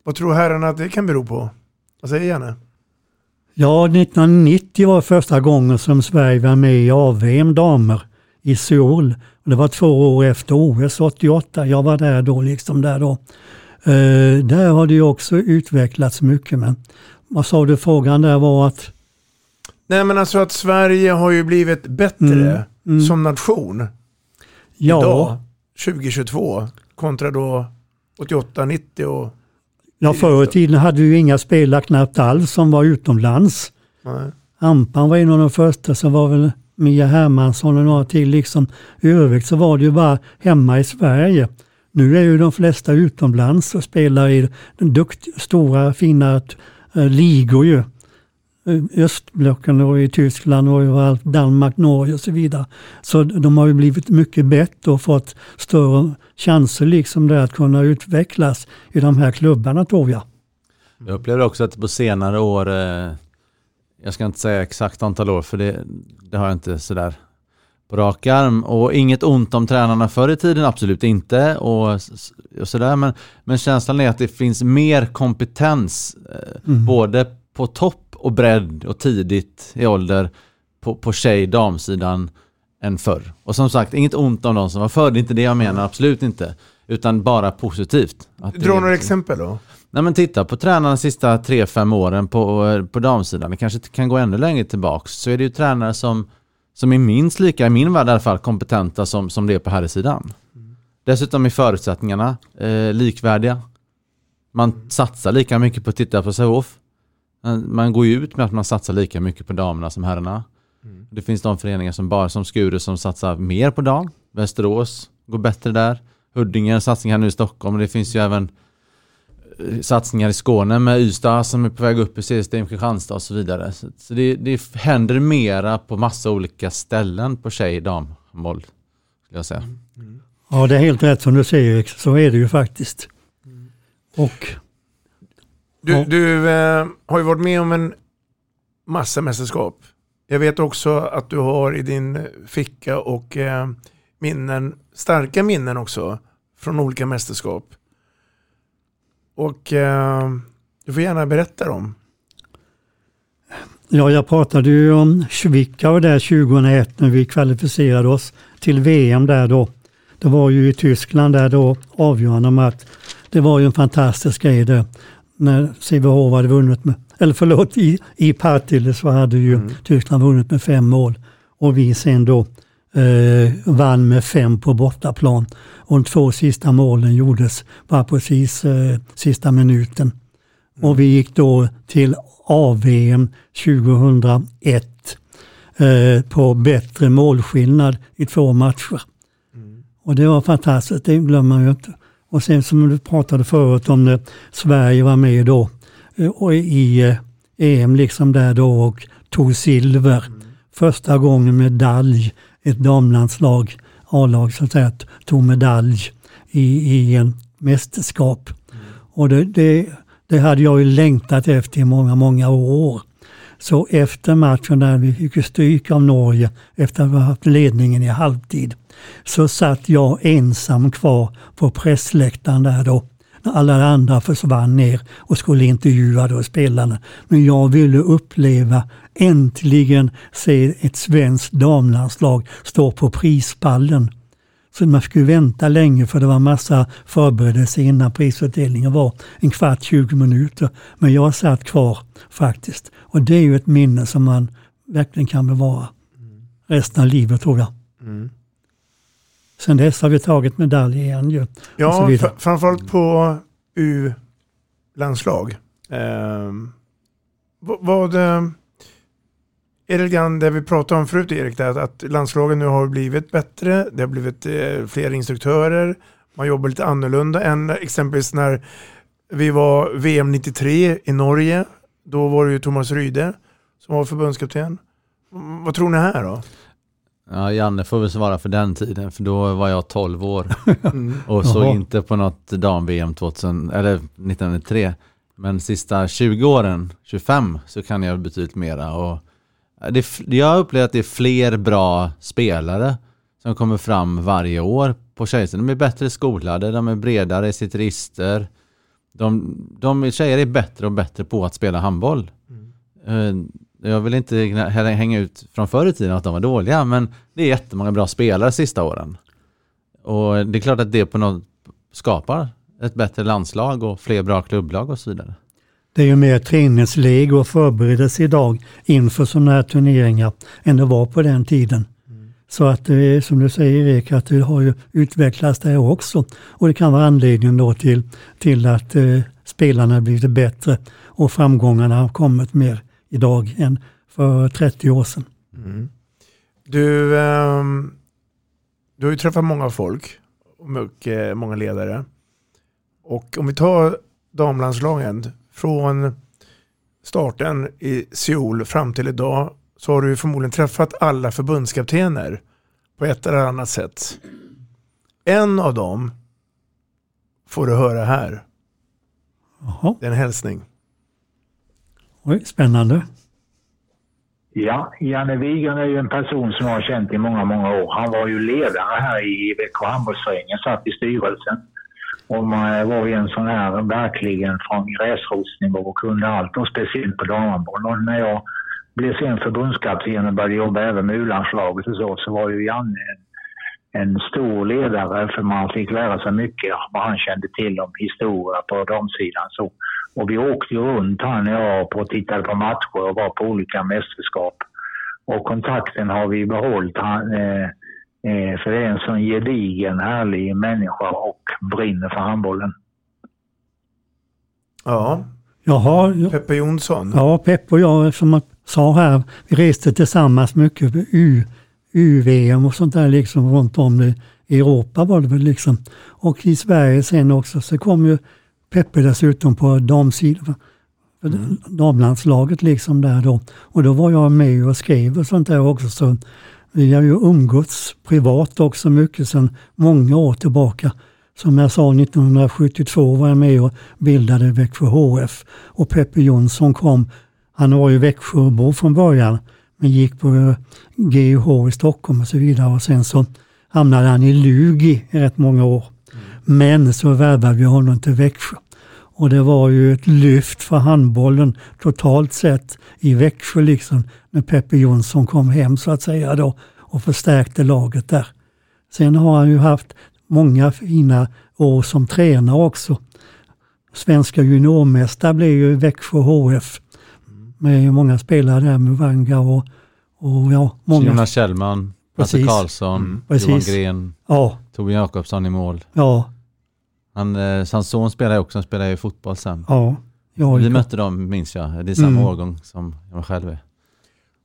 S2: Vad tror herrarna att det kan bero på? Vad säger Janne?
S4: Ja, 1990 var första gången som Sverige var med i AVM damer i Seoul. Det var två år efter OS 88. Jag var där då, liksom där då. Eh, där har det ju också utvecklats mycket. Men vad sa du frågan där var att?
S2: Nej men alltså att Sverige har ju blivit bättre
S4: Mm, mm.
S2: som nation
S4: Ja,
S2: idag, 2022, kontra då 88, 90 och...
S4: ja förr i tiden hade vi ju inga spelare knappt alls som var utomlands.
S2: Nej.
S4: Ampan var en av de första, så var väl Mia Hermansson och några till. Liksom. I övrigt så var det ju bara hemma i Sverige. Nu är ju de flesta utomlands och spelar i den dukt, stora fina eh, ligor ju. Eh, Östblocken och i Tyskland och överallt, Danmark, Norge och så vidare. Så de har ju blivit mycket bättre och fått större chanser liksom där att kunna utvecklas i de här klubbarna tror jag.
S3: Jag upplever också att på senare år, eh, jag ska inte säga exakt antal år för det, det har jag inte sådär på rak arm. Och inget ont om tränarna förr i tiden, absolut inte. Och, och sådär. Men, men känslan är att det finns mer kompetens, eh,
S4: Mm.
S3: både på topp och bredd och tidigt i ålder på, på tjej-damsidan än förr. Och som sagt, inget ont om de som var förr, det är inte det jag menar, absolut inte. Utan bara positivt.
S2: Dra några
S3: liksom-
S2: exempel då.
S3: Nej men titta på tränarna de sista 3-5 åren på, på damsidan, det kanske kan gå ännu längre tillbaks, så är det ju tränare som, som är minst lika, i min värld i alla fall, kompetenta som, som det är på herrsidan. Dessutom är förutsättningarna eh, likvärdiga. Man satsar lika mycket på att titta på Sävehof. Man- går ju ut med att man satsar lika mycket på damerna som herrarna. Det finns de föreningar som bara som Skure som satsar mer på dam. Västerås går bättre där. Huddinge en satsning här nu i Stockholm. Och det finns ju även eh, satsningar i Skåne med Ystad som är på väg upp i seriesystem, Kristianstad och så vidare. Så, det, det händer mera på massa olika ställen på tjej damhandboll. Skulle jag säga.
S4: Ja, det är helt rätt som du säger, så är det ju faktiskt. Och
S2: Du,
S4: Ja.
S2: du eh, har ju varit med om en massa mästerskap. Jag vet också att du har i din ficka och eh, minnen, starka minnen också från olika mästerskap. Och eh, du får gärna berätta dem.
S4: Ja, jag pratade ju om Zwickau där 2001 när vi kvalificerade oss till VM där då. Det var ju i Tyskland där då avgörande match. Det var ju en fantastisk grej där. När Sävehof hade vunnit med, eller förlåt, i, i Partille så hade ju mm. Tyskland vunnit med fem mål. Och vi sen då eh, vann med fem på bortaplan. Och de två sista målen gjordes bara precis eh, sista minuten. Mm. Och vi gick då till AVM 2001 eh, på bättre målskillnad i två matcher. Mm. Och det var fantastiskt, det glömmer man ju inte. Och sen som du pratade förut om det, Sverige var med då eh, och i eh, EM liksom där då och tog silver. Mm. Första gången medalj, ett damlandslag, A-lag så att säga, tog medalj i, i en mästerskap. Mm. Och det, det det hade jag ju längtat efter i många, många år. Så efter matchen där vi fick stryk av Norge efter att ha haft ledningen i halvtid så satt jag ensam kvar på pressläktaren där då. När alla andra försvann ner och skulle intervjua då spelarna. Men jag ville uppleva, äntligen se ett svenskt damlandslag stå på prispallen så man skulle vänta länge för det var massa förberedelser innan prisutdelningen var. En kvart, 20 minuter. Men jag satt kvar faktiskt. Och det är ju ett minne som man verkligen kan bevara resten av livet tror jag. Mm. Sen dess har vi tagit medalj igen ju.
S2: Ja, framförallt på U-landslag. Eh, vad, är det lite grann det vi pratade om förut Erik, att, att landslagen nu har blivit bättre, det har blivit eh, fler instruktörer, man jobbar lite annorlunda än exempelvis när vi var VM 93 i Norge, då var det ju Thomas Ryde som var förbundskapten. Vad tror ni här då?
S3: Ja, Janne får väl svara för den tiden, för då var jag 12 år [LAUGHS] mm. och såg inte på något dam-VM 1903. Men sista 20 åren, 25, så kan jag betydligt mera. Och det, jag har upplevt att det är fler bra spelare som kommer fram varje år på tjejsidan. De är bättre skolade, de är bredare i sitt register. De, de tjejer är bättre och bättre på att spela handboll. Mm. Jag vill inte hänga ut från förr i tiden att de var dåliga, men det är jättemånga bra spelare sista åren. Och det är klart att det på något skapar ett bättre landslag och fler bra klubblag och så vidare.
S4: Det är ju mer träningsläge och förberedelse idag inför sådana här turneringar än det var på den tiden. Mm. Så att det är som du säger Erik, att det har ju utvecklats där också. Och det kan vara anledningen då till, till att eh, spelarna blivit bättre och framgångarna har kommit mer idag än för 30 år sedan. Mm.
S2: Du, eh, du har ju träffat många folk och mycket, många ledare. Och om vi tar damlandslagen, från starten i Seoul fram till idag så har du förmodligen träffat alla förbundskaptener på ett eller annat sätt. En av dem får du höra här.
S4: Jaha.
S2: Det är en hälsning.
S4: Oj, spännande.
S8: Ja, Janne Wigren är ju en person som jag har känt i många, många år. Han var ju ledare här i Växjö handbollsföreningen, satt i styrelsen. Och man var ju en sån här verkligen från gräsrotsnivå och kunde allt och speciellt på damhandboll. Och när jag blev sen förbundskapten och började jobba även med U-landslaget och så, så var ju Janne en, en stor ledare för man fick lära sig mycket vad han kände till om historia på damsidan. Så, och vi åkte ju runt han och jag och tittade på matcher och var på olika mästerskap. Och kontakten har vi behållit. Han, eh, Eh, för det är en sån gedigen, härlig människa och brinner för handbollen.
S2: Ja.
S4: Jaha,
S2: Peppe Jonsson.
S4: Ja, Peppe och jag som jag sa här, vi reste tillsammans mycket U, UVM och sånt där liksom runt om i Europa var det väl liksom. Och i Sverige sen också så kom ju Peppe dessutom på damsidan. Mm. Damlandslaget liksom där då. Och då var jag med och skrev och sånt där också. Så vi har ju umgåtts privat också mycket sedan många år tillbaka. Som jag sa 1972 var jag med och bildade Växjö HF och Peppe Jonsson kom. Han var ju Växjöbo från början men gick på GUH i Stockholm och så vidare och sen så hamnade han i Lugi i rätt många år. Men så värvade vi honom till Växjö. Och det var ju ett lyft för handbollen totalt sett i Växjö liksom när Peppe Jonsson kom hem så att säga då och förstärkte laget där. Sen har han ju haft många fina år som tränare också. Svenska juniormästare blev ju Växjö HF med många spelare där med Vanga och, och ja, många.
S3: Jonas Kjellman, Lasse. Karlsson,
S4: Mm.
S3: Johan. Gren,
S4: Ja.
S3: Torbjörn Jakobsson i mål.
S4: Ja,
S3: Han, eh, hans son spelar ju också, han spelar ju fotboll sen.
S4: ja. ja
S3: Vi mötte dem minns jag, det är samma
S4: Mm.
S3: årgång som jag själv är.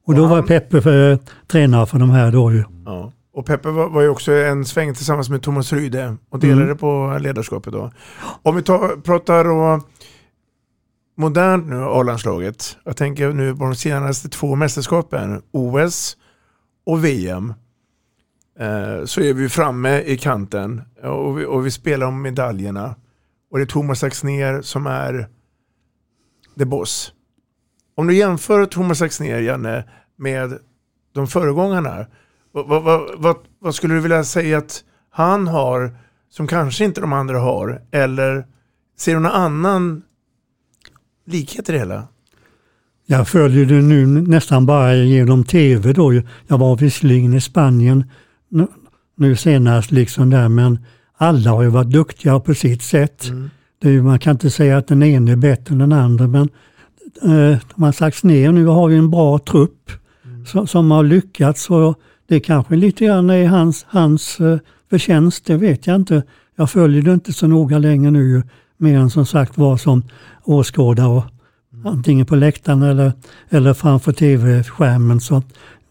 S4: och då var Peppe för, tränare för de här då ju.
S2: Ja. Och Peppe var, var ju också en sväng tillsammans med Thomas Ryde och delade
S4: Mm.
S2: på ledarskapet då. Om vi tar, pratar då modernt nu, A-landslaget. Jag tänker nu på de senaste två mästerskapen, OS och VM. Eh, så är vi framme i kanten och vi, och vi spelar om medaljerna. Och det är Thomas Axnér som är the boss. Om du jämför Thomas Axnér, Janne, med de föregångarna. Vad, vad, vad, vad, skulle du vilja säga att han har som kanske inte de andra har? Eller ser du någon annan likhet i det hela?
S4: Jag följer det nu nästan bara genom tv då. Jag var visserligen i Spanien nu, nu senast liksom där men alla har ju varit duktiga på sitt sätt. Är, ju- man kan inte säga att den ene är bättre än den andra men eh, de har sagts ner nu har vi en bra trupp som, som har lyckats och det kanske lite grann är hans, hans eh, förtjänst, det vet jag inte. Jag följer det inte så noga längre nu mer än som sagt var som åskådare antingen på läktaren eller, eller framför tv-skärmen. Så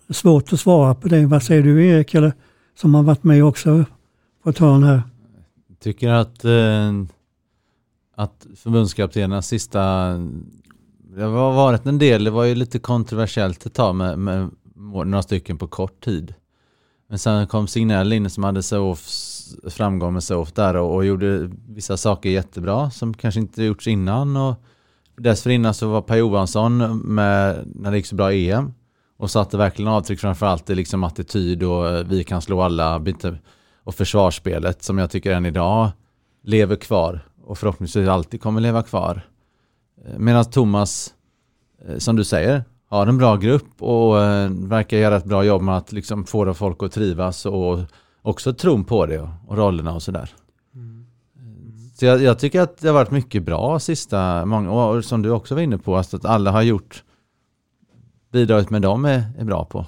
S4: svårt att svara på det. Vad säger du Erik, eller, som har varit med också på ett hörn här?
S3: Tycker att, eh, att förbundskaptenernas sista, det har varit en del, det var ju lite kontroversiellt ett tag med, med några stycken på kort tid. Men sen kom Signell in som hade Sofs framgång med Sof där och, och gjorde vissa saker jättebra som kanske inte gjorts innan. Och dessförinnan så var Per Johansson med när det gick så bra EM och satte verkligen avtryck framförallt i liksom attityd och eh, vi kan slå alla bitar och försvarsspelet som jag tycker än idag lever kvar och förhoppningsvis alltid kommer leva kvar. Medan Thomas, eh, som du säger, har en bra grupp och eh, verkar göra ett bra jobb med att liksom få folk att trivas och också tron på det och, rollerna och sådär. Så jag, jag tycker att det har varit mycket bra sista många år, som du också var inne på, alltså att alla har gjort bidragit med dem är, är bra på.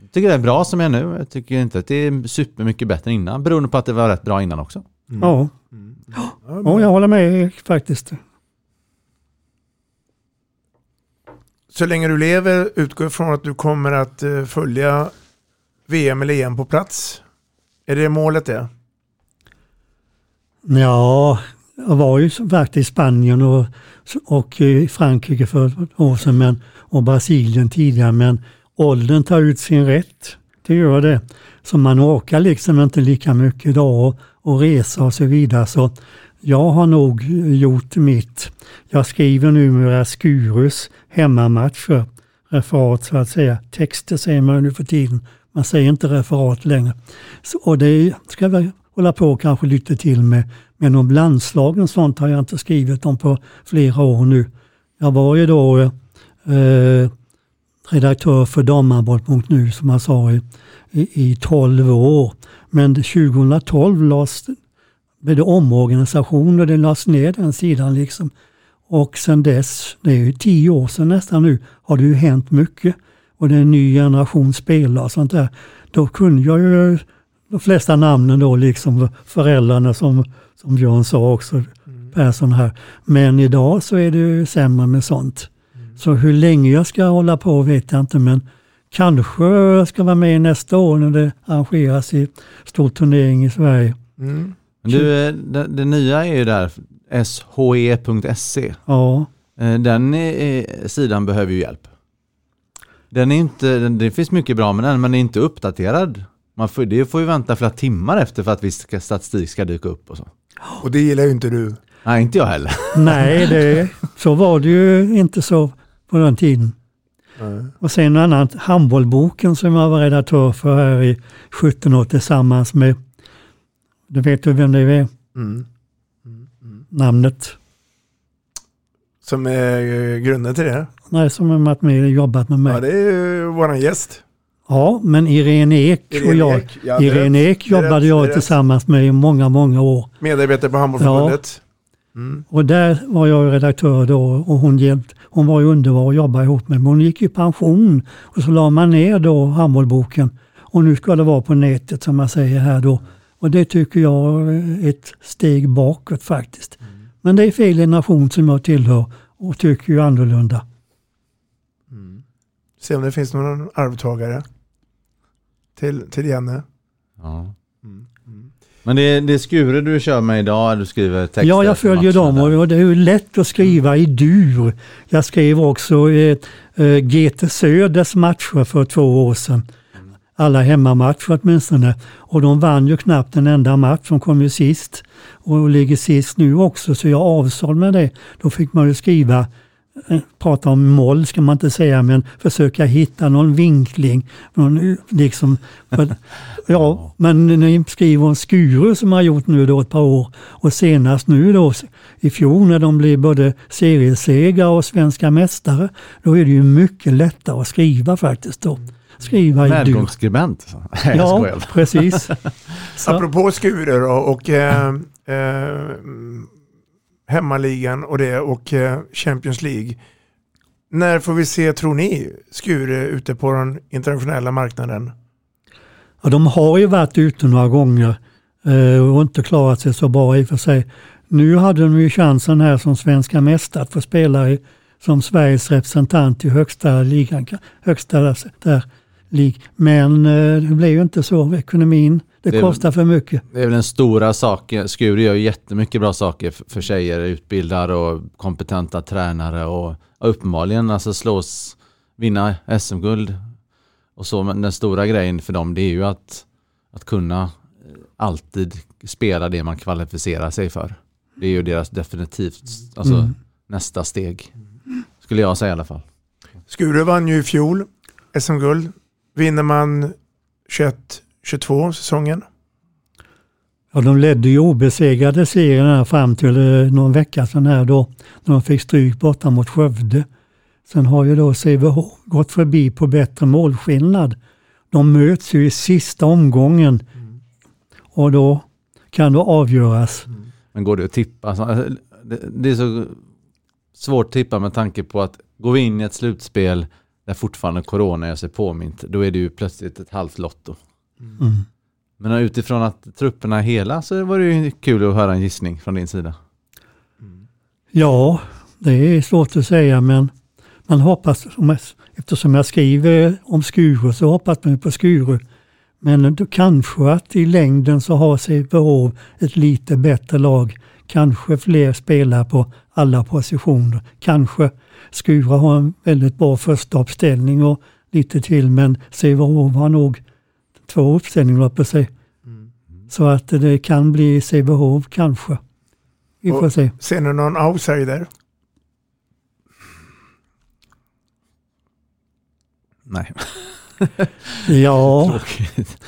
S3: Jag tycker det är bra som jag är nu. Jag tycker inte att det är supermycket bättre än innan, beroende på att det var rätt bra innan också.
S4: Ja. ja, jag håller med faktiskt.
S2: Så länge du lever, utgår från att du kommer att eh, följa VM eller EM på plats. Är det målet det?
S4: Ja, jag var ju som i Spanien och, och i Frankrike för ett år sedan men, och Brasilien tidigare men åldern tar ut sin rätt. Det gör det. Så man orkar liksom inte lika mycket idag och, och resa och så vidare. Så jag har nog gjort mitt. Jag skriver numera Skurus hemmamatcher, referat så att säga. Texter säger man nu för tiden. Man säger inte referat längre. Så, och det ska vi hålla på kanske lite till med. Men om landslagen och sånt har jag inte skrivit om på flera år nu. Jag var ju då eh, redaktör för damhandboll.nu som jag sa i, i, i 12 år. Men 2012 lades, blev det omorganisation och det lades ner den sidan liksom. Och sen dess, det är ju tio år sedan nästan nu, har det ju hänt mycket. Och det är en ny generation spelare och sånt där. Då kunde jag ju de flesta namnen då, liksom föräldrarna som, som Björn sa också, Persson här. Men idag så är det ju sämre med sånt. Så hur länge jag ska hålla på vet jag inte men kanske jag ska vara med nästa år när det arrangeras i stor turnering i Sverige.
S2: Mm.
S3: Du, eh, det, det nya är ju där, she.se.
S4: Ja.
S3: Eh, Den är, sidan behöver ju hjälp. Den är inte, den- det finns mycket bra med den, men den är inte uppdaterad. Man får, det får ju vänta flera timmar efter för att viss ska- statistik ska dyka upp och så.
S2: Och det gillar ju inte du.
S3: Nej, inte jag heller. [LAUGHS]
S4: Nej, det, så var det ju inte så på den tiden. Och sen en annan, Handbollboken som jag var redaktör för här i 17 år tillsammans med Du vet du vem det är?
S2: Mm.
S4: Namnet?
S2: Som är eh, grunden till det.
S4: Nej, som har varit med jobbat med mig.
S2: Ja, det är ju våran gäst.
S4: Ja, men Irene Ek
S2: Irene
S4: och jag,
S2: Ek, ja,
S4: Irene. Ek jobbade
S2: rätt,
S4: jag tillsammans med i många, många år.
S2: Medarbetare på Handbollsförbundet. Mm.
S4: Och där var jag redaktör då och hon, hjälpt, hon var ju underbar att jobba ihop med. Men hon gick i pension och så la man ner då handbollboken. Och nu ska det vara på nätet som jag säger här då. Och det tycker jag är ett steg bakåt faktiskt. Men det är fel generation som jag tillhör och tycker ju annorlunda.
S2: Se om det finns någon arvtagare till, till Janne.
S3: Ja. Men det är, det är Skure du kör med idag, du skriver texter
S4: Ja, jag följer dem och det är ju lätt att skriva i dur. Jag skrev också eh, eh, GT Söders matcher för två år sedan. Alla hemmamatcher åtminstone. Och de vann ju knappt en enda match, de kom ju sist. Och ligger sist nu också, så jag avsåg med det. Då fick man ju skriva, prata om moll ska man inte säga, men försöka hitta någon vinkling. Någon, liksom, för, [LAUGHS] ja, men ni skriver om Skuru som har gjort nu då ett par år och senast nu då i fjol när de blev både seriesegare och svenska mästare, då är det ju mycket lättare att skriva faktiskt då. Skriva i [LAUGHS]
S3: jag
S4: Ja, precis. [LAUGHS] Så-
S2: Apropå Skure då, och eh, eh, hemmaligan och det och eh, Champions League. När får vi se, tror ni, Skure ute på den internationella marknaden?
S4: Ja, de har ju varit ute några gånger eh, och inte klarat sig så bra i och för sig. Nu hade de ju chansen här som svenska mästare att få spela i, som Sveriges representant i högsta ligan. Högsta där, lig. Men eh, det blev ju inte så. Ekonomin, det,
S3: Det
S4: kostar för mycket.
S3: Det är väl den stora saken. Skure gör ju jättemycket bra saker för tjejer, utbildar och kompetenta tränare och och uppenbarligen alltså slås, vinna SM-guld och så. Men den stora grejen för dem det är ju att, att kunna eh, alltid spela det man kvalificerar sig för. Det är ju deras definitivt alltså,
S2: Mm.
S3: nästa steg. Skulle jag säga i alla fall.
S2: Skure vann ju i fjol SM-guld. Vinner man 21-22 säsongen?
S4: Ja, de ledde ju obesegrade serien fram till eh, någon vecka sedan här då. När de fick stryk borta mot Skövde. Sen har ju då Sävehof gått förbi på bättre målskillnad. De möts ju i sista omgången. Och då kan det avgöras.
S3: Men går det att tippa? Alltså, det, det är så svårt att tippa med tanke på att går vi in i ett slutspel där fortfarande corona gör sig påmint, då är det ju plötsligt ett halvt lotto.
S4: Mm.
S3: Men utifrån att trupperna är hela så var det ju kul att höra en gissning från din sida.
S4: Ja, det är svårt att säga men man hoppas, eftersom jag skriver om Skuru så hoppas man på Skuru. Men då kanske att i längden så har Sävehof ett lite bättre lag. Kanske fler spelare på alla positioner. Kanske Skura har en väldigt bra första uppställning och lite till men Sävehof har nog två uppställningar på sig. Så att det kan bli Sävehof kanske. Vi får
S2: Och
S4: se.
S2: Ser ni någon outsider?
S3: Nej. [LAUGHS]
S4: Ja,
S3: Tråkigt.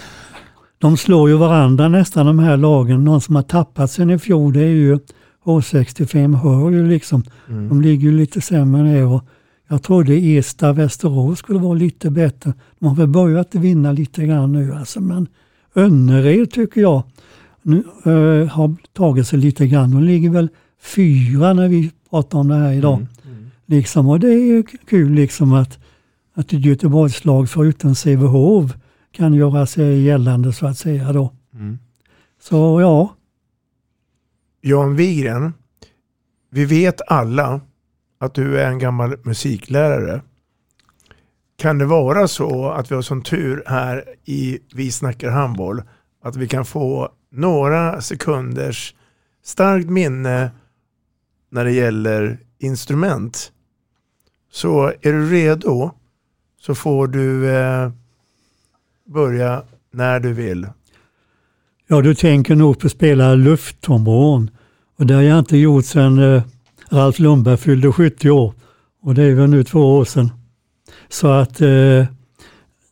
S4: de slår ju varandra nästan de här lagen. Någon som har tappat sen i fjol det är ju H65 Hör ju liksom.
S2: Mm.
S4: De ligger ju lite sämre ner och jag trodde Esta Västerås skulle vara lite bättre. De har väl börjat vinna lite grann nu alltså men Önnered tycker jag nu, eh, har tagit sig lite grann. De ligger väl fyra när vi pratar om det här idag. Liksom, och det är ju kul liksom att, att ett Göteborgslag förutom Sävehof kan göra sig gällande så att säga då.
S2: Mm.
S4: Så ja,
S2: Jan Wigren, vi vet alla att du är en gammal musiklärare. Kan det vara så att vi har sån tur här i Vi snackar handboll att vi kan få några sekunders starkt minne när det gäller instrument? Så är du redo så får du eh, börja när du vill.
S4: ja du tänker nog på att spela lufttrombon. Och det har jag inte gjort sedan eh, Ralf Lundberg fyllde 70 år. Och det är väl nu två år sedan. Så att eh,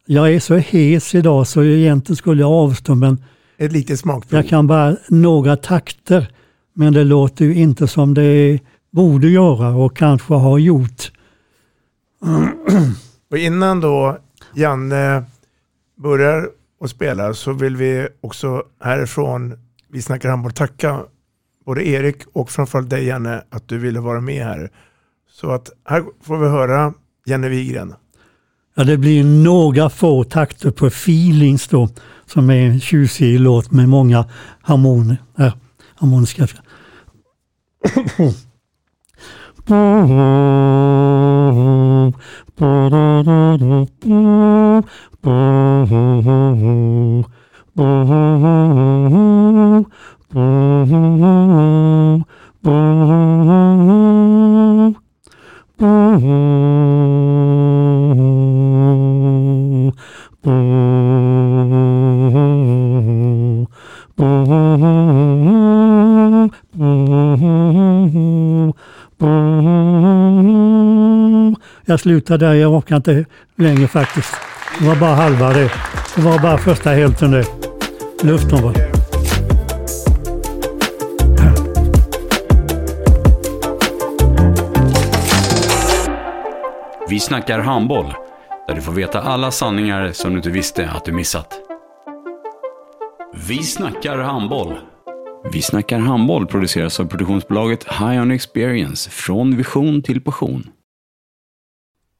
S4: jag är så hes idag så egentligen skulle jag avstå men
S2: ett litet smakprov.
S4: Jag kan bara några takter, men det låter ju inte som det borde göra och kanske har gjort. [CLEARS THROAT]
S2: Och innan då Janne börjar och spelar så vill vi också härifrån Vi snackar handboll tacka både Erik och framförallt dig Janne att du ville vara med här. Så att här får vi höra Janne Wigren.
S4: Ja, det blir några få takter på Feelings då, som är en tjusig låt med många harmoner, äh, harmoniska. Jag sluta där, jag orkar inte längre faktiskt. Det var bara halva det. Det var bara första hälften det. Luften var.
S1: Vi snackar handboll, där du får veta alla sanningar som du inte visste att du missat. Vi snackar handboll. Vi snackar handboll produceras av produktionsbolaget High On Experience, från vision till passion.